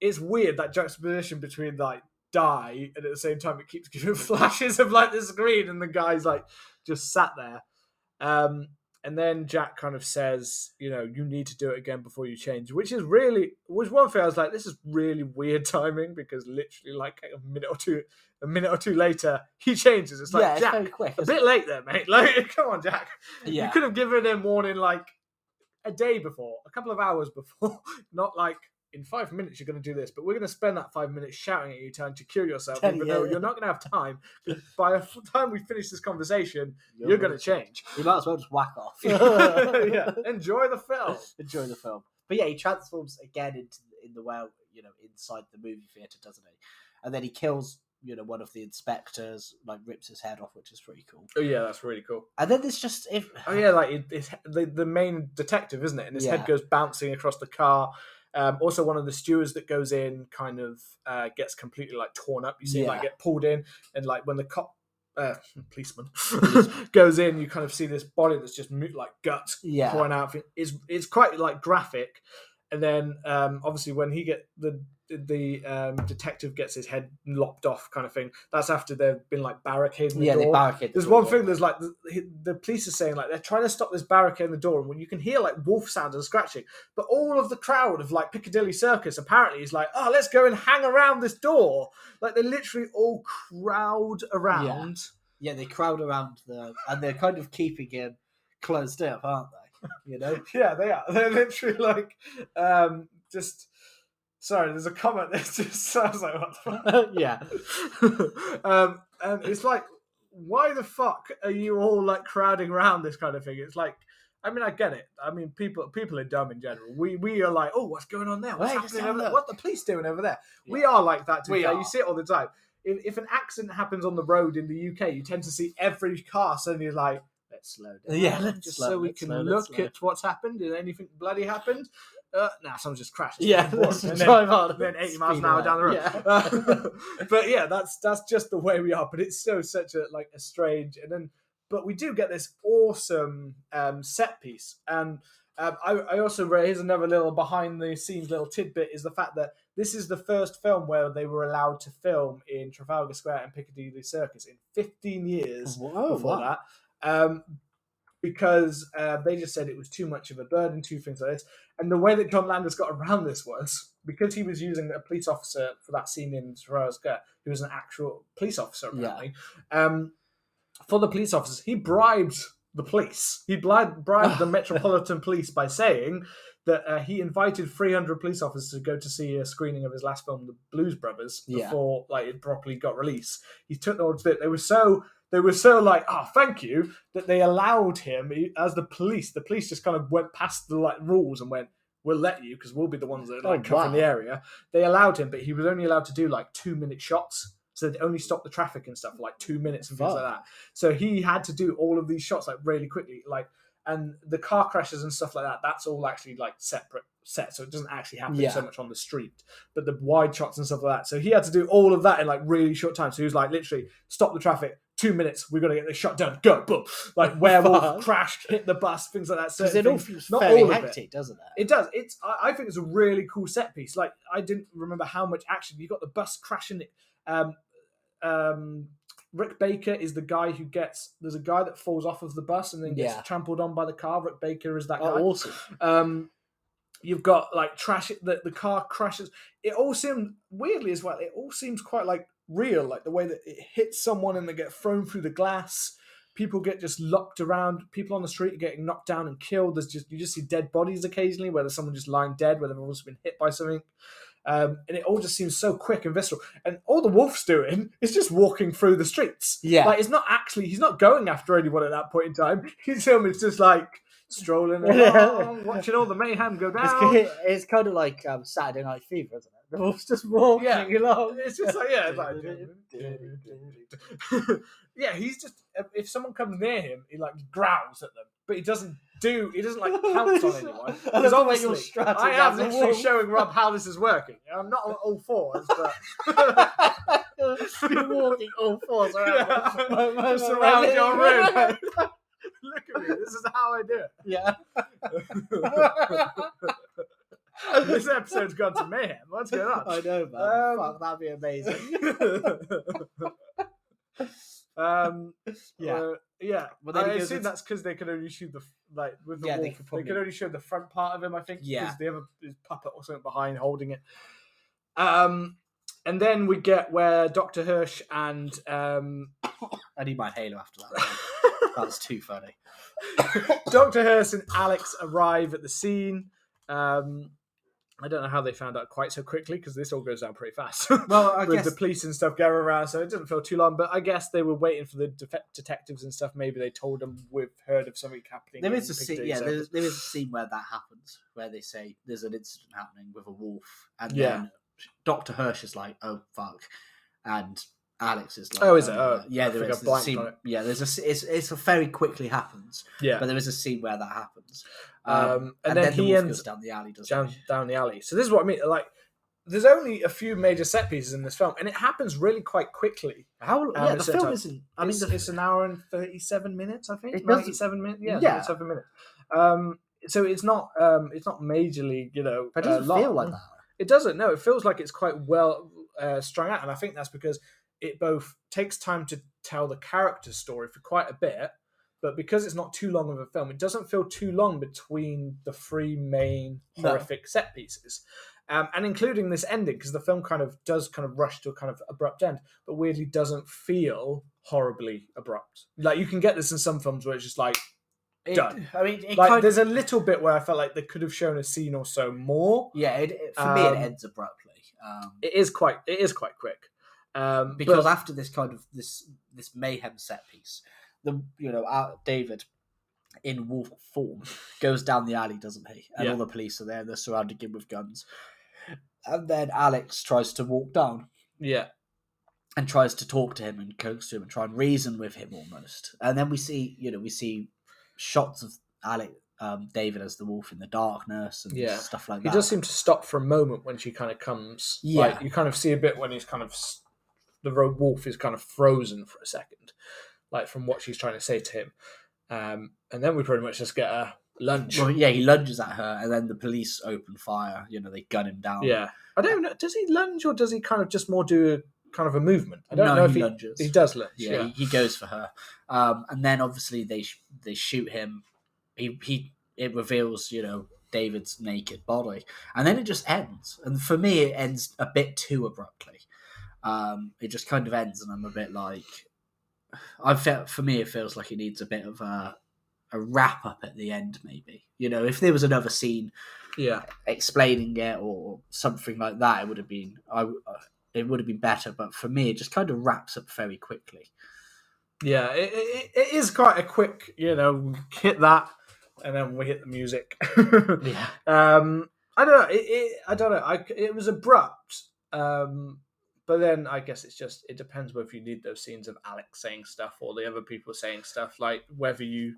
it's weird that juxtaposition between like die and at the same time it keeps giving flashes of like the screen and the guy's like just sat there. Um, and then Jack kind of says, you know, you need to do it again before you change, which is really, which one thing I was like, this is really weird timing because literally like a minute or two, a minute or two later, he changes. It's like yeah, Jack, very quick. a bit late there, mate. Like, come on, Jack. Yeah, You could have given him warning like a day before, a couple of hours before, not like in five minutes you're going to do this, but we're going to spend that five minutes shouting at you, trying to cure yourself, even you- though you're not going to have time. By the time we finish this conversation, you're, going to change. You might as well just whack off. yeah, enjoy the film. Enjoy the film. But yeah, he transforms again into in the well, you know, inside the movie theater, doesn't he? And then he kills, you know, one of the inspectors, like rips his head off, which is pretty cool. Oh yeah, that's really cool. And then there's just if Oh yeah, like it, it's the the main detective, isn't it? And his Yeah. head goes bouncing across the car. Um, also, one of the stewards that goes in kind of uh, gets completely like torn up. You see him like get pulled in, and like when the cop. Uh, policeman goes in. You kind of see this body that's just mo- like guts Yeah. pouring out. It's it's quite like graphic, and then um, obviously when he get the the um, detective gets his head lopped off, kind of thing. That's after they've been like barricading the yeah, they barricade. the There's door, one thing. There's like the, the police are saying like they're trying to stop this barricade in the door, and when you can hear like wolf sounds and scratching, but all of the crowd of like Piccadilly Circus apparently is like, oh, let's go and hang around this door. Like they literally all crowd around. they? yeah, they crowd around the and they're kind of keeping him closed up, aren't they? You know. Yeah, they are. They're literally like, um, just. Sorry, there's a comment that just sounds like what the fuck. yeah. um, and it's like, why the fuck are you all like crowding around this kind of thing? It's like, I mean, I get it. I mean, people people are dumb in general. We we are like, oh, what's going on there? What's Wait, happening over there? What the police doing over there? We are like that. To We be fair. are. You see it all the time. If, if an accident happens on the road in the UK, you tend to see every car suddenly like, let's slow down. Yeah, let's just slow, so we let's can slow, look slow. at what's happened. Did anything bloody happened? Uh, nah, someone just crashed. Yeah, let's then- drive on. then 80 miles an hour down the road. Yeah. Uh, but yeah, that's that's just the way we are. But it's so such a like a strange and then but we do get this awesome um, set piece. And um, I, I also read here's another little behind the scenes little tidbit is the fact that this is the first film where they were allowed to film in Trafalgar Square and Piccadilly Circus in 15 years Whoa, before wow. that. Um, because uh, they just said it was too much of a burden, two things like this. And the way that John Landis got around this was because he was using a police officer for that scene in Square, who was an actual police officer apparently. Um, for the police officers, he bribed the police. He bribed, bribed the Metropolitan Police by saying that uh, he invited 300 police officers to go to see a screening of his last film, The Blues Brothers, Yeah. before like it properly got released. He took them all to it. They were so they were so like, oh, thank you, that they allowed him as the police. The police just kind of went past the like rules and went, "We'll let you because we'll be the ones that oh, like Oh, cover wow. the area." They allowed him, but he was only allowed to do like two minute shots. So they only stopped the traffic and stuff for like two minutes and things like that. So he had to do all of these shots like really quickly, like and the car crashes and stuff like that. That's all actually like separate set, so it doesn't actually happen Yeah. so much on the street. But the wide shots and stuff like that. So he had to do all of that in like really short time. So he was like literally stop the traffic. Two minutes, we're gonna get this shot done. Go, boom! Like werewolf crashed, hit the bus, things like that. Certain it all feels Not fairly all of it. hectic, doesn't it? It does. It's. I, I think it's a really cool set piece. Like I didn't remember how much action you got. The bus crashing. Um, um, Rick Baker is the guy who gets. There's a guy that falls off of the bus and then gets Yeah. trampled on by the car. Rick Baker is that guy. Oh, awesome. Um, you've got like trash. The, the car crashes. It all seems weirdly as well. It all seems quite like real, like the way that it hits someone and they get thrown through the glass. People get just locked around. People on the street are getting knocked down and killed. There's just you just see dead bodies occasionally, where there's someone just lying dead, where they've also been hit by something. Um, and it all just seems so quick and visceral. And all the wolf's doing is just walking through the streets. Yeah. Like it's not actually he's not going after anyone at that point in time. He's him is just like strolling Yeah. along, watching all the mayhem go down. ki- it's kind of like um, Saturday Night Fever, isn't it? The wolf's just walking Yeah. along. It's just like yeah, it's like yeah. He's just if someone comes near him, he like growls at them, but he doesn't do. He doesn't like pounce on anyone. Because obviously, I am literally showing Rob how this is working. I'm not on all fours, but You're walking all fours around. Yeah. my- my- just around my- your room. Look at me. This is how I do it. Yeah. this episode's gone to mayhem. What's going on? I know, man. Um, Fuck, that'd be amazing. Um, Yeah. uh, yeah. Well, I assume into- that's because they can only shoot the like with the Yeah, they wolf. They, probably- could only show the front part of him. I think. Yeah. Because the other his puppet or something behind holding it. Um, and then we get where Doctor Hirsch and um, I need my Halo after that. That's too funny. Dr. Hirsch and Alex arrive at the scene. Um, I don't know how they found out quite so quickly because this all goes down pretty fast. Well, I with guess the police and stuff going around, so it didn't feel too long. But I guess they were waiting for the def- detectives and stuff. Maybe they told them we've heard of something happening. there is a scene. Yeah, there's, there is a scene where that happens, where they say there's an incident happening with a wolf, and Yeah. then Doctor Hirsch is like, "Oh fuck," and Alex is like, Oh, is it? Oh, yeah." I There is there's a scene. Yeah, there's a. It's it's a very quickly happens, yeah. but there is a scene where that happens. Um, and, then, the he ends goes down the alley, doesn't down he? down the alley. So this is what I mean. Like, there's only a few major set pieces in this film, and it happens really quite quickly. How? Um, yeah, the film a- isn't. I mean, it's, the, it's an hour and thirty-seven minutes, I think. Ninety-seven minutes. Yeah, Yeah. ninety-seven minutes. Um, so it's not um, it's not majorly, you know, but it uh, doesn't feel like that. It doesn't. No, it feels like it's quite well uh, strung out, and I think that's because it both takes time to tell the character story for quite a bit, but because it's not too long of a film, it doesn't feel too long between the three main No. horrific set pieces. Um, and including this ending, because the film kind of does kind of rush to a kind of abrupt end, but weirdly doesn't feel horribly abrupt. Like you can get this in some films where it's just like It- Done. I mean, it like kind there's a little bit where I felt like they could have shown a scene or so more. yeah. It, it- for me, it Um, ends abruptly. Um, It is quite it is quite quick. Um, because after this kind of this this mayhem set piece, the you know uh, David in wolf form goes down the alley, doesn't he? And Yeah. all the police are there, and they're surrounding him with guns. And then Alex tries to walk down yeah, and tries to talk to him and coax to him and try and reason with him almost. And then we see, you know, we see shots of Alex, um, David as the wolf in the darkness and Yeah. stuff like that. he does seem to stop for a moment when she kind of comes. Yeah. like, you kind of see a bit when he's kind of the ro- wolf is kind of frozen for a second, like from what she's trying to say to him. Um, and then we pretty much just get a lunge. Well, yeah, he lunges at her, and then the police open fire. You know, they gun him down. yeah, I don't know. Does he lunge or does he kind of just more do a kind of a movement? I don't no, know if he he lunges. he does lunge. yeah, Yeah, He, he goes for her, um, and then obviously they sh- they shoot him. He he it reveals you know David's naked body, and then it just ends. And for me, it ends a bit too abruptly. Um, it just kind of ends, and I'm a bit like, I felt for me, it feels like it needs a bit of a a wrap up at the end, maybe. You know, if there was another scene yeah. explaining it or something like that, it would have been I. uh, It would have been better, but for me, it just kind of wraps up very quickly. Yeah, it, it, it is quite a quick, you know, hit that, and then we hit the music. Yeah, um, I don't know. It, it, I don't know. I, it was abrupt, um, but then I guess it's just it depends whether you need those scenes of Alex saying stuff or the other people saying stuff. Like whether you,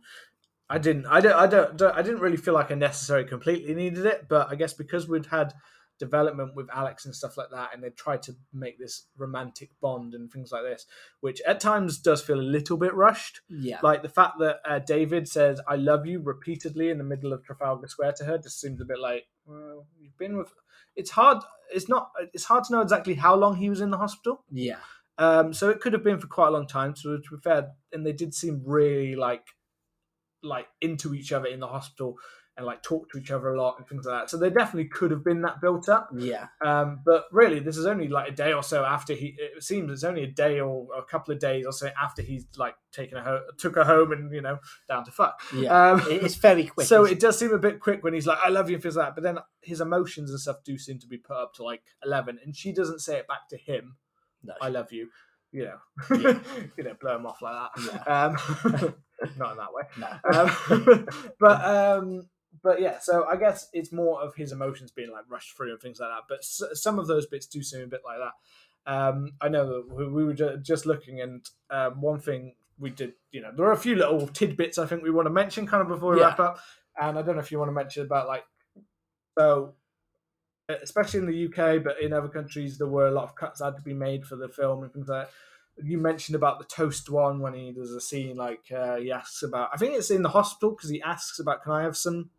I didn't, I don't, I don't, don't I didn't really feel like I necessarily completely needed it, but I guess because we'd had development with Alex and stuff like that, and they tried to make this romantic bond and things like this, which at times does feel a little bit rushed. yeah. Like the fact that uh, David says "I love you" repeatedly in the middle of Trafalgar Square to her just seems a bit like, well, you've been with. It's hard. It's not. It's hard to know exactly how long he was in the hospital. Yeah, Um, so it could have been for quite a long time. So to be fair, and they did seem really like, like into each other in the hospital and like talk to each other a lot and things like that. So there definitely could have been that built up. yeah, Um, but really, this is only like a day or so after he. It seems it's only a day or a couple of days or so after he's like taken her, took her home, and you know down to fuck. yeah. Um, It- it's very quick. so it does seem a bit quick when he's like, "I love you" and things like that. But then his emotions and stuff do seem to be put up to like eleven, and she doesn't say it back to him. No, "I love you," you know, Yeah. you know, blow him off like that. Yeah. Um, not in that way. no. Um, but um, but yeah, so I guess it's more of his emotions being like rushed through and things like that. But s- some of those bits do seem a bit like that. Um, I know that we, we were ju- just looking, and um, one thing we did, you know, there are a few little tidbits I think we want to mention kind of before we Yeah. wrap up. And I don't know if you want to mention about like so. Especially in the UK, but in other countries, there were a lot of cuts that had to be made for the film and things like that you mentioned about the toast one when he there's a scene like uh, he asks about I think it's in the hospital because he asks about can I have some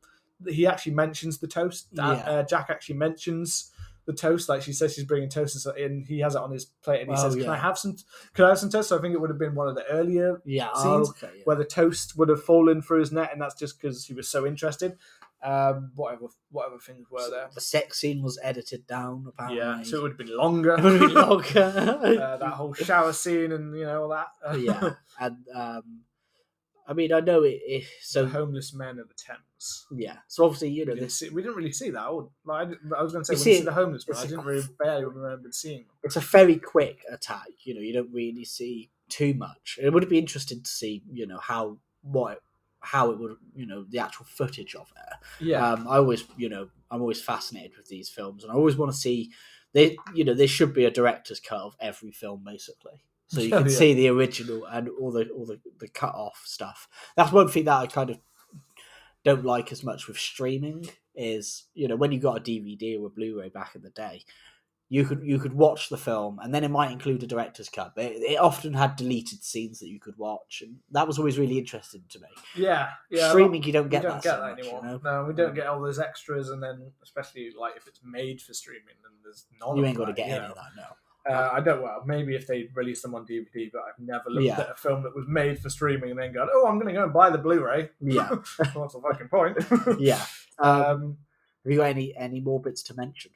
he actually mentions the toast Yeah. uh, Jack actually mentions the toast like she says she's bringing toast and so- and he has it on his plate and he Oh, says can I have some can I have some toast so I think it would have been one of the earlier Yeah, scenes okay. yeah. where the toast would have fallen through his net and that's just because he was so interested um, whatever whatever things were there The sex scene was edited down, apparently. yeah so it would have been longer It would have been longer. uh, that whole shower scene and you know all that yeah, and um, I mean, I know it. it So so homeless men of the Thames. yeah. So obviously, you We know, didn't, this see, we didn't really see that. Or, like, I, I was going to say we see see the homeless, but I didn't really barely remember seeing them. it's a very quick attack. You know, you don't really see too much. It would be interesting to see, you know, how what how it would, you know, the actual footage of it. Yeah, Um, I always, you know, I'm always fascinated with these films, and I always want to see. They, you know, there should be a director's cut of every film, basically, so you Oh, can yeah. see the original and all the all the the cut off stuff. That's one thing that I kind of don't like as much with streaming is, you know, when you got a DVD or a Blu-ray back in the day, you could you could watch the film and then it might include a director's cut, but it, it often had deleted scenes that you could watch, and that was always really interesting to me. yeah, yeah. streaming, you don't we get don't that, get so that much, anymore. you know? No, we don't mm. get all those extras, and then especially like if it's made for streaming, then there's none. You ain't got to get you any of that, no. Uh, I don't. Well, maybe if they release them on DVD, but I've never looked Yeah. at a film that was made for streaming and then gone, "Oh, I'm going to go and buy the Blu-ray." Yeah. what's the fucking point? Yeah. Um, Um, have you got any any more bits to mention?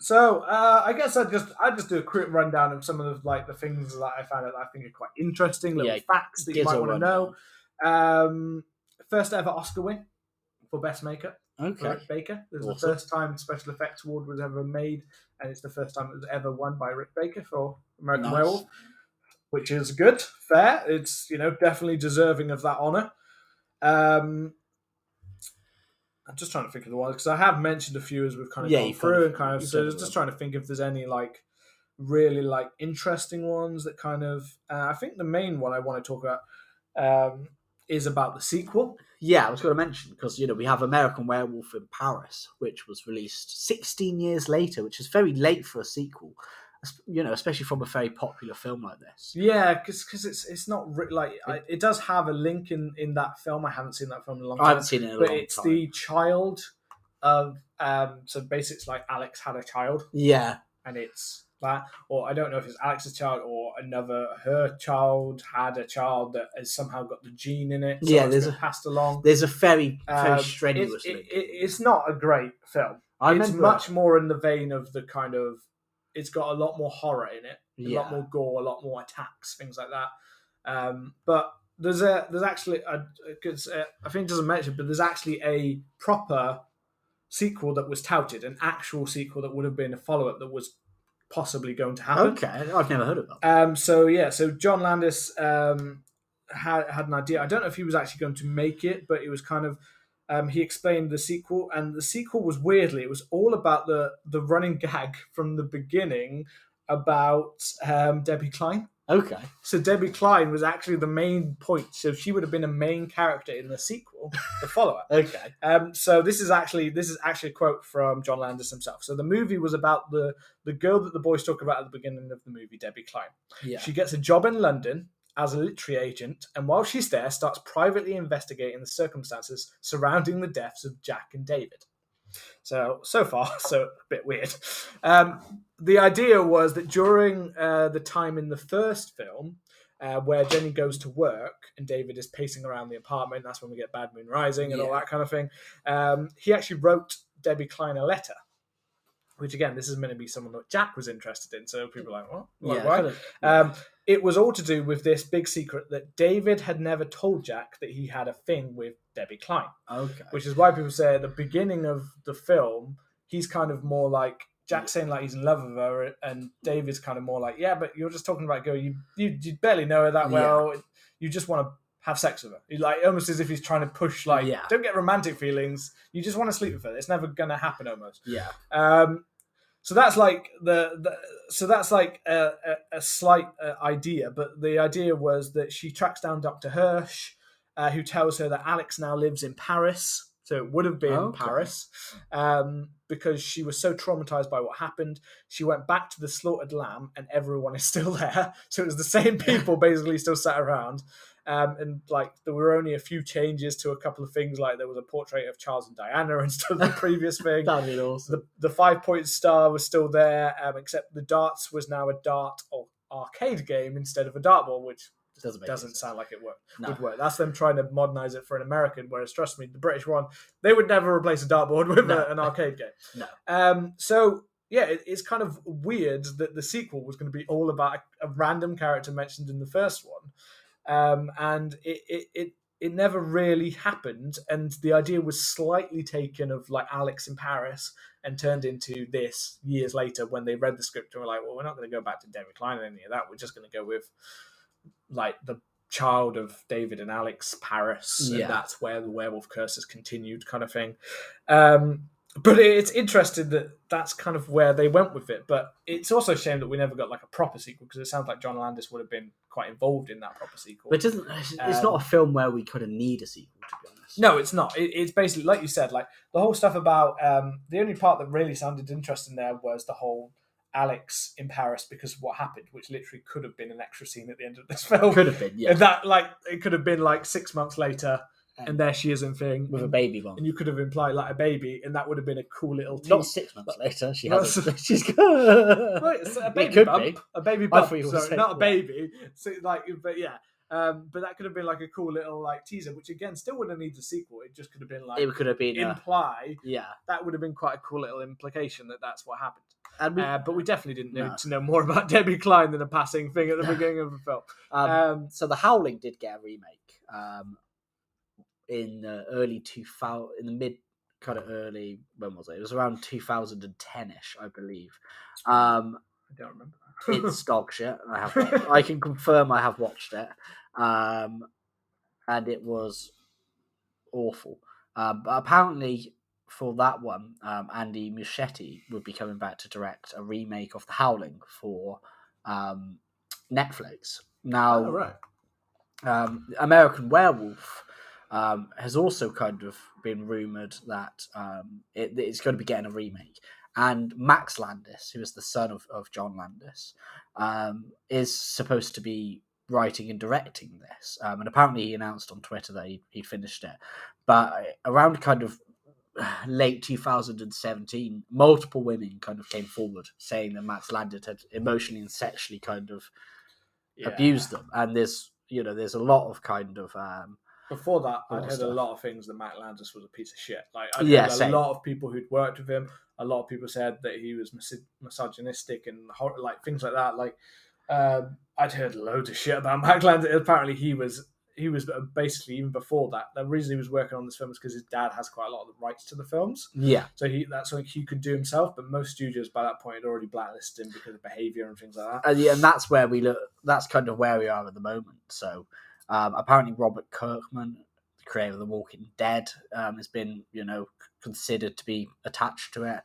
so uh, I guess I just I just do a quick rundown of some of the like the things that I found that I think are quite interesting, little Yeah, facts that you might want to know. Um, first ever Oscar win for best makeup. Okay. Rick Baker. This is the first time special effects award was ever made, and it's the first time it was ever won by Rick Baker for American Nice. Werewolf, which is good, fair. It's you know definitely deserving of that honor. Um, I'm just trying to think of the ones because I have mentioned a few as we've kind of Yeah, gone through kind of- and kind of so just them. trying to think if there's any like really like interesting ones that kind of. Uh, I think the main one I want to talk about um, is about the sequel. Yeah, I was going to mention because you know we have American Werewolf in Paris, which was released 16 years later, which is very late for a sequel. You know, especially from a very popular film like this. Yeah, because it's it's not re- like I, it does have a link in in that film. I haven't seen that film in a long time. I haven't seen it in a but it's time. the child of um. So basically, it's like Alex had a child, Yeah, and it's that, or I don't know if it's Alex's child or another her child had a child that has somehow got the gene in it. So Yeah, there's a- passed along. there's a very very Um, strenuous It's, it, link. it, it's not a great film. I it's much more in the vein of the kind of. It's got a lot more horror in it a yeah, lot more gore, a lot more attacks, things like that. Um, but there's a there's actually a, cause, uh, I think it doesn't mention, but there's actually a proper sequel that was touted, an actual sequel that would have been a follow up that was possibly going to happen. okay. I've never heard of that. Um, so yeah, so John Landis um, had had an idea. I don't know if he was actually going to make it, but it was kind of um, he explained the sequel, and the sequel was weirdly it was all about the the running gag from the beginning about um, Debbie Klein. Okay, So Debbie Klein was actually the main point. So she would have been a main character in the sequel, the follow up. okay, Um, so this is actually this is actually a quote from John Landis himself. So the movie was about the the girl that the boys talk about at the beginning of the movie, Debbie Klein. yeah, She gets a job in London as a literary agent, and while she's there, starts privately investigating the circumstances surrounding the deaths of Jack and David. So so far, so a bit weird. Um, the idea was that during uh, the time in the first film, uh, where Jenny goes to work and David is pacing around the apartment, that's when we get Bad Moon Rising and all that kind of thing. Um, he actually wrote Debbie Klein a letter. Which again, this is meant to be someone that Jack was interested in. So people are like, what? Like, yeah. why? kind of- Um, it was all to do with this big secret that David had never told Jack that he had a thing with Debbie Klein, okay, which is why people say at the beginning of the film, he's kind of more like Jack saying like he's in love with her, and David's kind of more like, yeah, but you're just talking about a girl you you, you barely know her that well, you just want to have sex with her. He, like almost as if he's trying to push like, Yeah. don't get romantic feelings, you just want to sleep with her. It's never gonna happen almost. yeah, Um, so that's like the, the so that's like a, a, a slight uh, idea, but the idea was that she tracks down Dr. Hirsch, uh, who tells her that Alex now lives in Paris. So it would have been Okay. Paris, um, because she was so traumatized by what happened. She went back to the slaughtered lamb, and everyone is still there. So it was the same people basically still sat around. Um, and like there were only a few changes to a couple of things, like there was a portrait of Charles and Diana instead of the previous thing that'd be awesome. the the five point star was still there, um, except the darts was now a dart or arcade game instead of a dartboard, which Doesn't make doesn't sound like it work, No. would work. That's them trying to modernize it for an American. Whereas, trust me, the British one, they would never replace a dartboard with No. a- an arcade game. No. Um, so yeah, it, it's kind of weird that the sequel was going to be all about a, a random character mentioned in the first one, um, and it, it, it it never really happened, and the idea was slightly taken of like Alex in Paris and turned into this years later when they read the script and were like, well, we're not going to go back to Debbie Klein and any of that. We're just going to go with like the child of David and Alex Paris, Yeah. and that's where the werewolf curse has continued, kind of thing. Um, but it's interesting that that's kind of where they went with it. But it's also a shame that we never got like a proper sequel because it sounds like John Landis would have been quite involved in that proper sequel. But it doesn't. It's Um, not a film where we kind of need a sequel, to be honest. No, it's not. It, it's basically like you said, like the whole stuff about um, the only part that really sounded interesting there was the whole Alex in Paris because of what happened, which literally could have been an extra scene at the end of this film. could have been, yeah, And that like it could have been like six months later, and there she is in thing with a baby bump. and you could have implied like a baby, and that would have been a cool little tease. Not six months later, she has. A, she's Well, it's a baby bump, be. a baby bump. thought you were Sorry, not a baby. So like, but yeah. Um, but that could have been like a cool little like teaser, which again still wouldn't need a sequel. It just could have been like It could have been. Uh, imply yeah, that would have been quite a cool little implication that that's what happened. and we, Uh, but we definitely didn't need No. to know more about Debbie Klein than a passing thing at the beginning of the film. um, Um, so the Howling did get a remake um, in the early two thousand, in the mid kind of early. When was it? It was around two thousand and ten ish, I believe. Um, I don't remember. it's dog shit. I have. I can confirm I have watched it, um, and it was awful. Um, but apparently, for that one, um, Andy Muschietti would be coming back to direct a remake of The Howling for um, Netflix. Now, oh, right. um, American Werewolf um, has also kind of been rumored that um, it, it's going to be getting a remake. And Max Landis, who is the son of, of John Landis, um, is supposed to be writing and directing this. Um, and apparently, he announced on Twitter that he, he'd finished it. But around kind of late 2017, multiple women kind of came forward saying that Max Landis had emotionally and sexually kind of Yeah. abused them. And there's you know there's a lot of kind of um Before that, I'd heard a lot of things that Max Landis was a piece of shit. Like, I'd Yeah, heard a lot of people who'd worked with him. A lot of people said that he was mis- misogynistic and hor- like things like that. Like, um, I'd heard loads of shit about Max Landis. Apparently, he was he was basically even before that. The reason he was working on this film was because his dad has quite a lot of the rights to the films. yeah So he that's something he could do himself, but most studios by that point had already blacklisted him because of behaviour and things like that. and, yeah, and that's where we look that's kind of where we are at the moment so um apparently robert kirkman the creator of the walking dead um has been you know considered to be attached to it.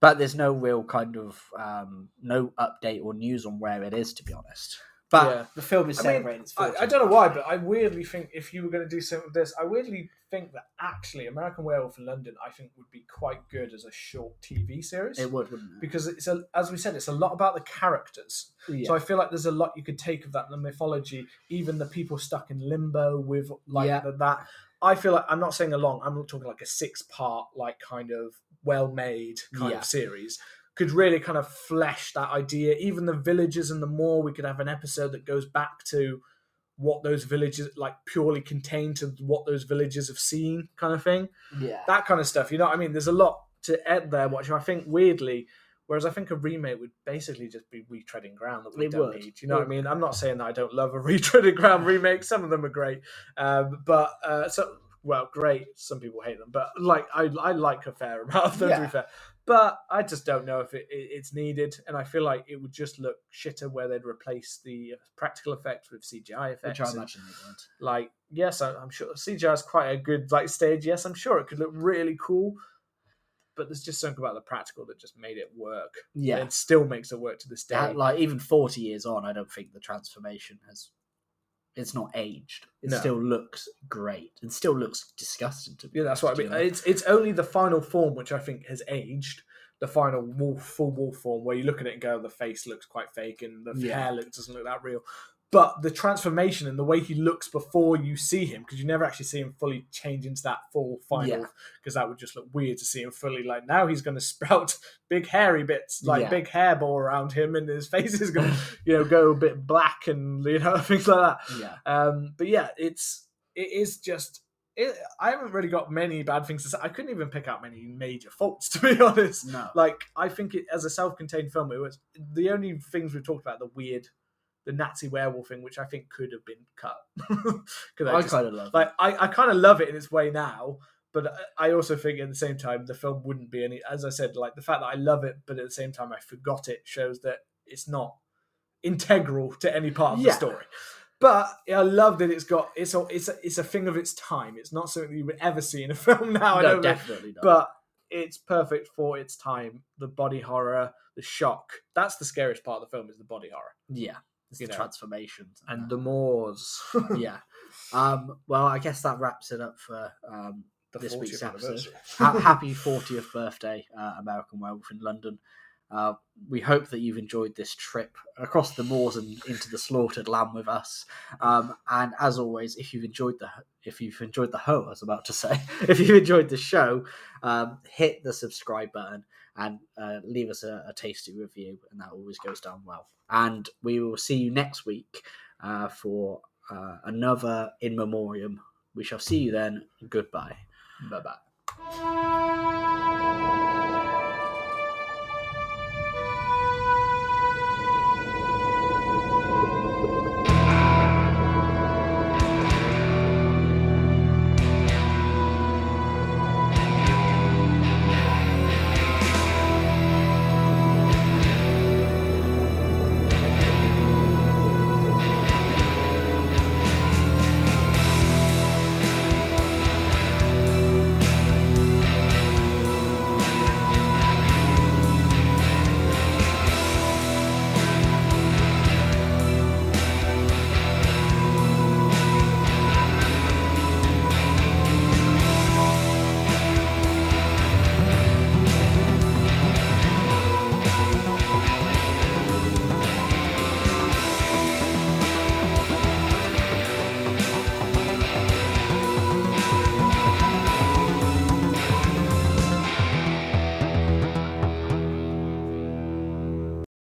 But there's no real kind of um no update or news on where it is to be honest but Yeah. the film is I mean, its I, 40th I don't know why, but I weirdly think if you were going to do something with this, I weirdly think that actually American Werewolf in London, I think would be quite good as a short TV series. it would wouldn't it because it's a, as we said, it's a lot about the characters. yeah. So I feel like there's a lot you could take of that the mythology, even the people stuck in limbo with like Yeah. the, that. I feel like I'm not saying a long. I'm not talking like a six part, like kind of well made kind Yeah. of series. Could really kind of flesh that idea. Even the villages and the more we could have an episode that goes back to what those villages like purely contain to what those villages have seen, kind of thing yeah that kind of stuff. You know what I mean? There's a lot to add there, which I think weirdly, whereas I think a remake would basically just be retreading ground that we It don't would. need. You know what I mean? I'm not saying that I don't love a retreading ground remake. Some of them are great, um, but uh, so well, great. Some people hate them, but like I, I like a fair amount of them to be fair. But I just don't know if it, it, it's needed, and I feel like it would just look shitter where they'd replace the practical effects with CGI effects. which i imagine they would. like yes I- i'm sure cgi is quite a good like stage. Yes i'm sure it could look really cool but there's just something about the practical that just made it work. Yeah. And it still makes it work to this day. Uh, like even 40 years on i don't think the transformation has it's not aged it No. still looks great it still looks disgusting to be yeah that's what i mean it's it's only the final form which i think has aged the final wolf full wolf form where you look at it and go oh, the face looks quite fake and the Yeah. hair look, doesn't look that real but the transformation and the way he looks before you see him because you never actually see him fully change into that full final Yeah. because that would just look weird to see him fully like now he's going to sprout big hairy bits like Yeah. big hairball around him and his face is going to you know go a bit black and you know things like that. Yeah. Um but yeah it's it is just it, i haven't really got many bad things to say. I couldn't even pick out many major faults to be honest. No. Like i think it as a self-contained film it was the only things we've talked about the weird the Nazi werewolf thing, which I think could have been cut. I just- kind of love like I, I kind of love it in its way now, but I I also think at the same time the film wouldn't be any. As I said, like the fact that I love it, but at the same time I forgot it shows that it's not integral to any part of Yeah. the story. But I love that it's got it's a it's a, it's a thing of its time. It's not something you would ever see in a film now. I no, definitely not. but it's perfect for its time. The body horror, the shock. That's the scariest part of the film is the body horror yeah, it's you the know, transformations and the Moors. yeah. Um, well, I guess that wraps it up for um, This week's episode. ha- happy 40th birthday, uh, American Werewolf in London. Uh, we hope that you've enjoyed this trip across the moors and into the slaughtered lamb with us. Um, and as always, if you've enjoyed the if you've enjoyed the hoe, I was about to say, if you've enjoyed the show, um, hit the subscribe button and uh, leave us a, a tasty review, and that always goes down well. And we will see you next week uh, for uh, another in memoriam. We shall see you then. Goodbye. Bye bye.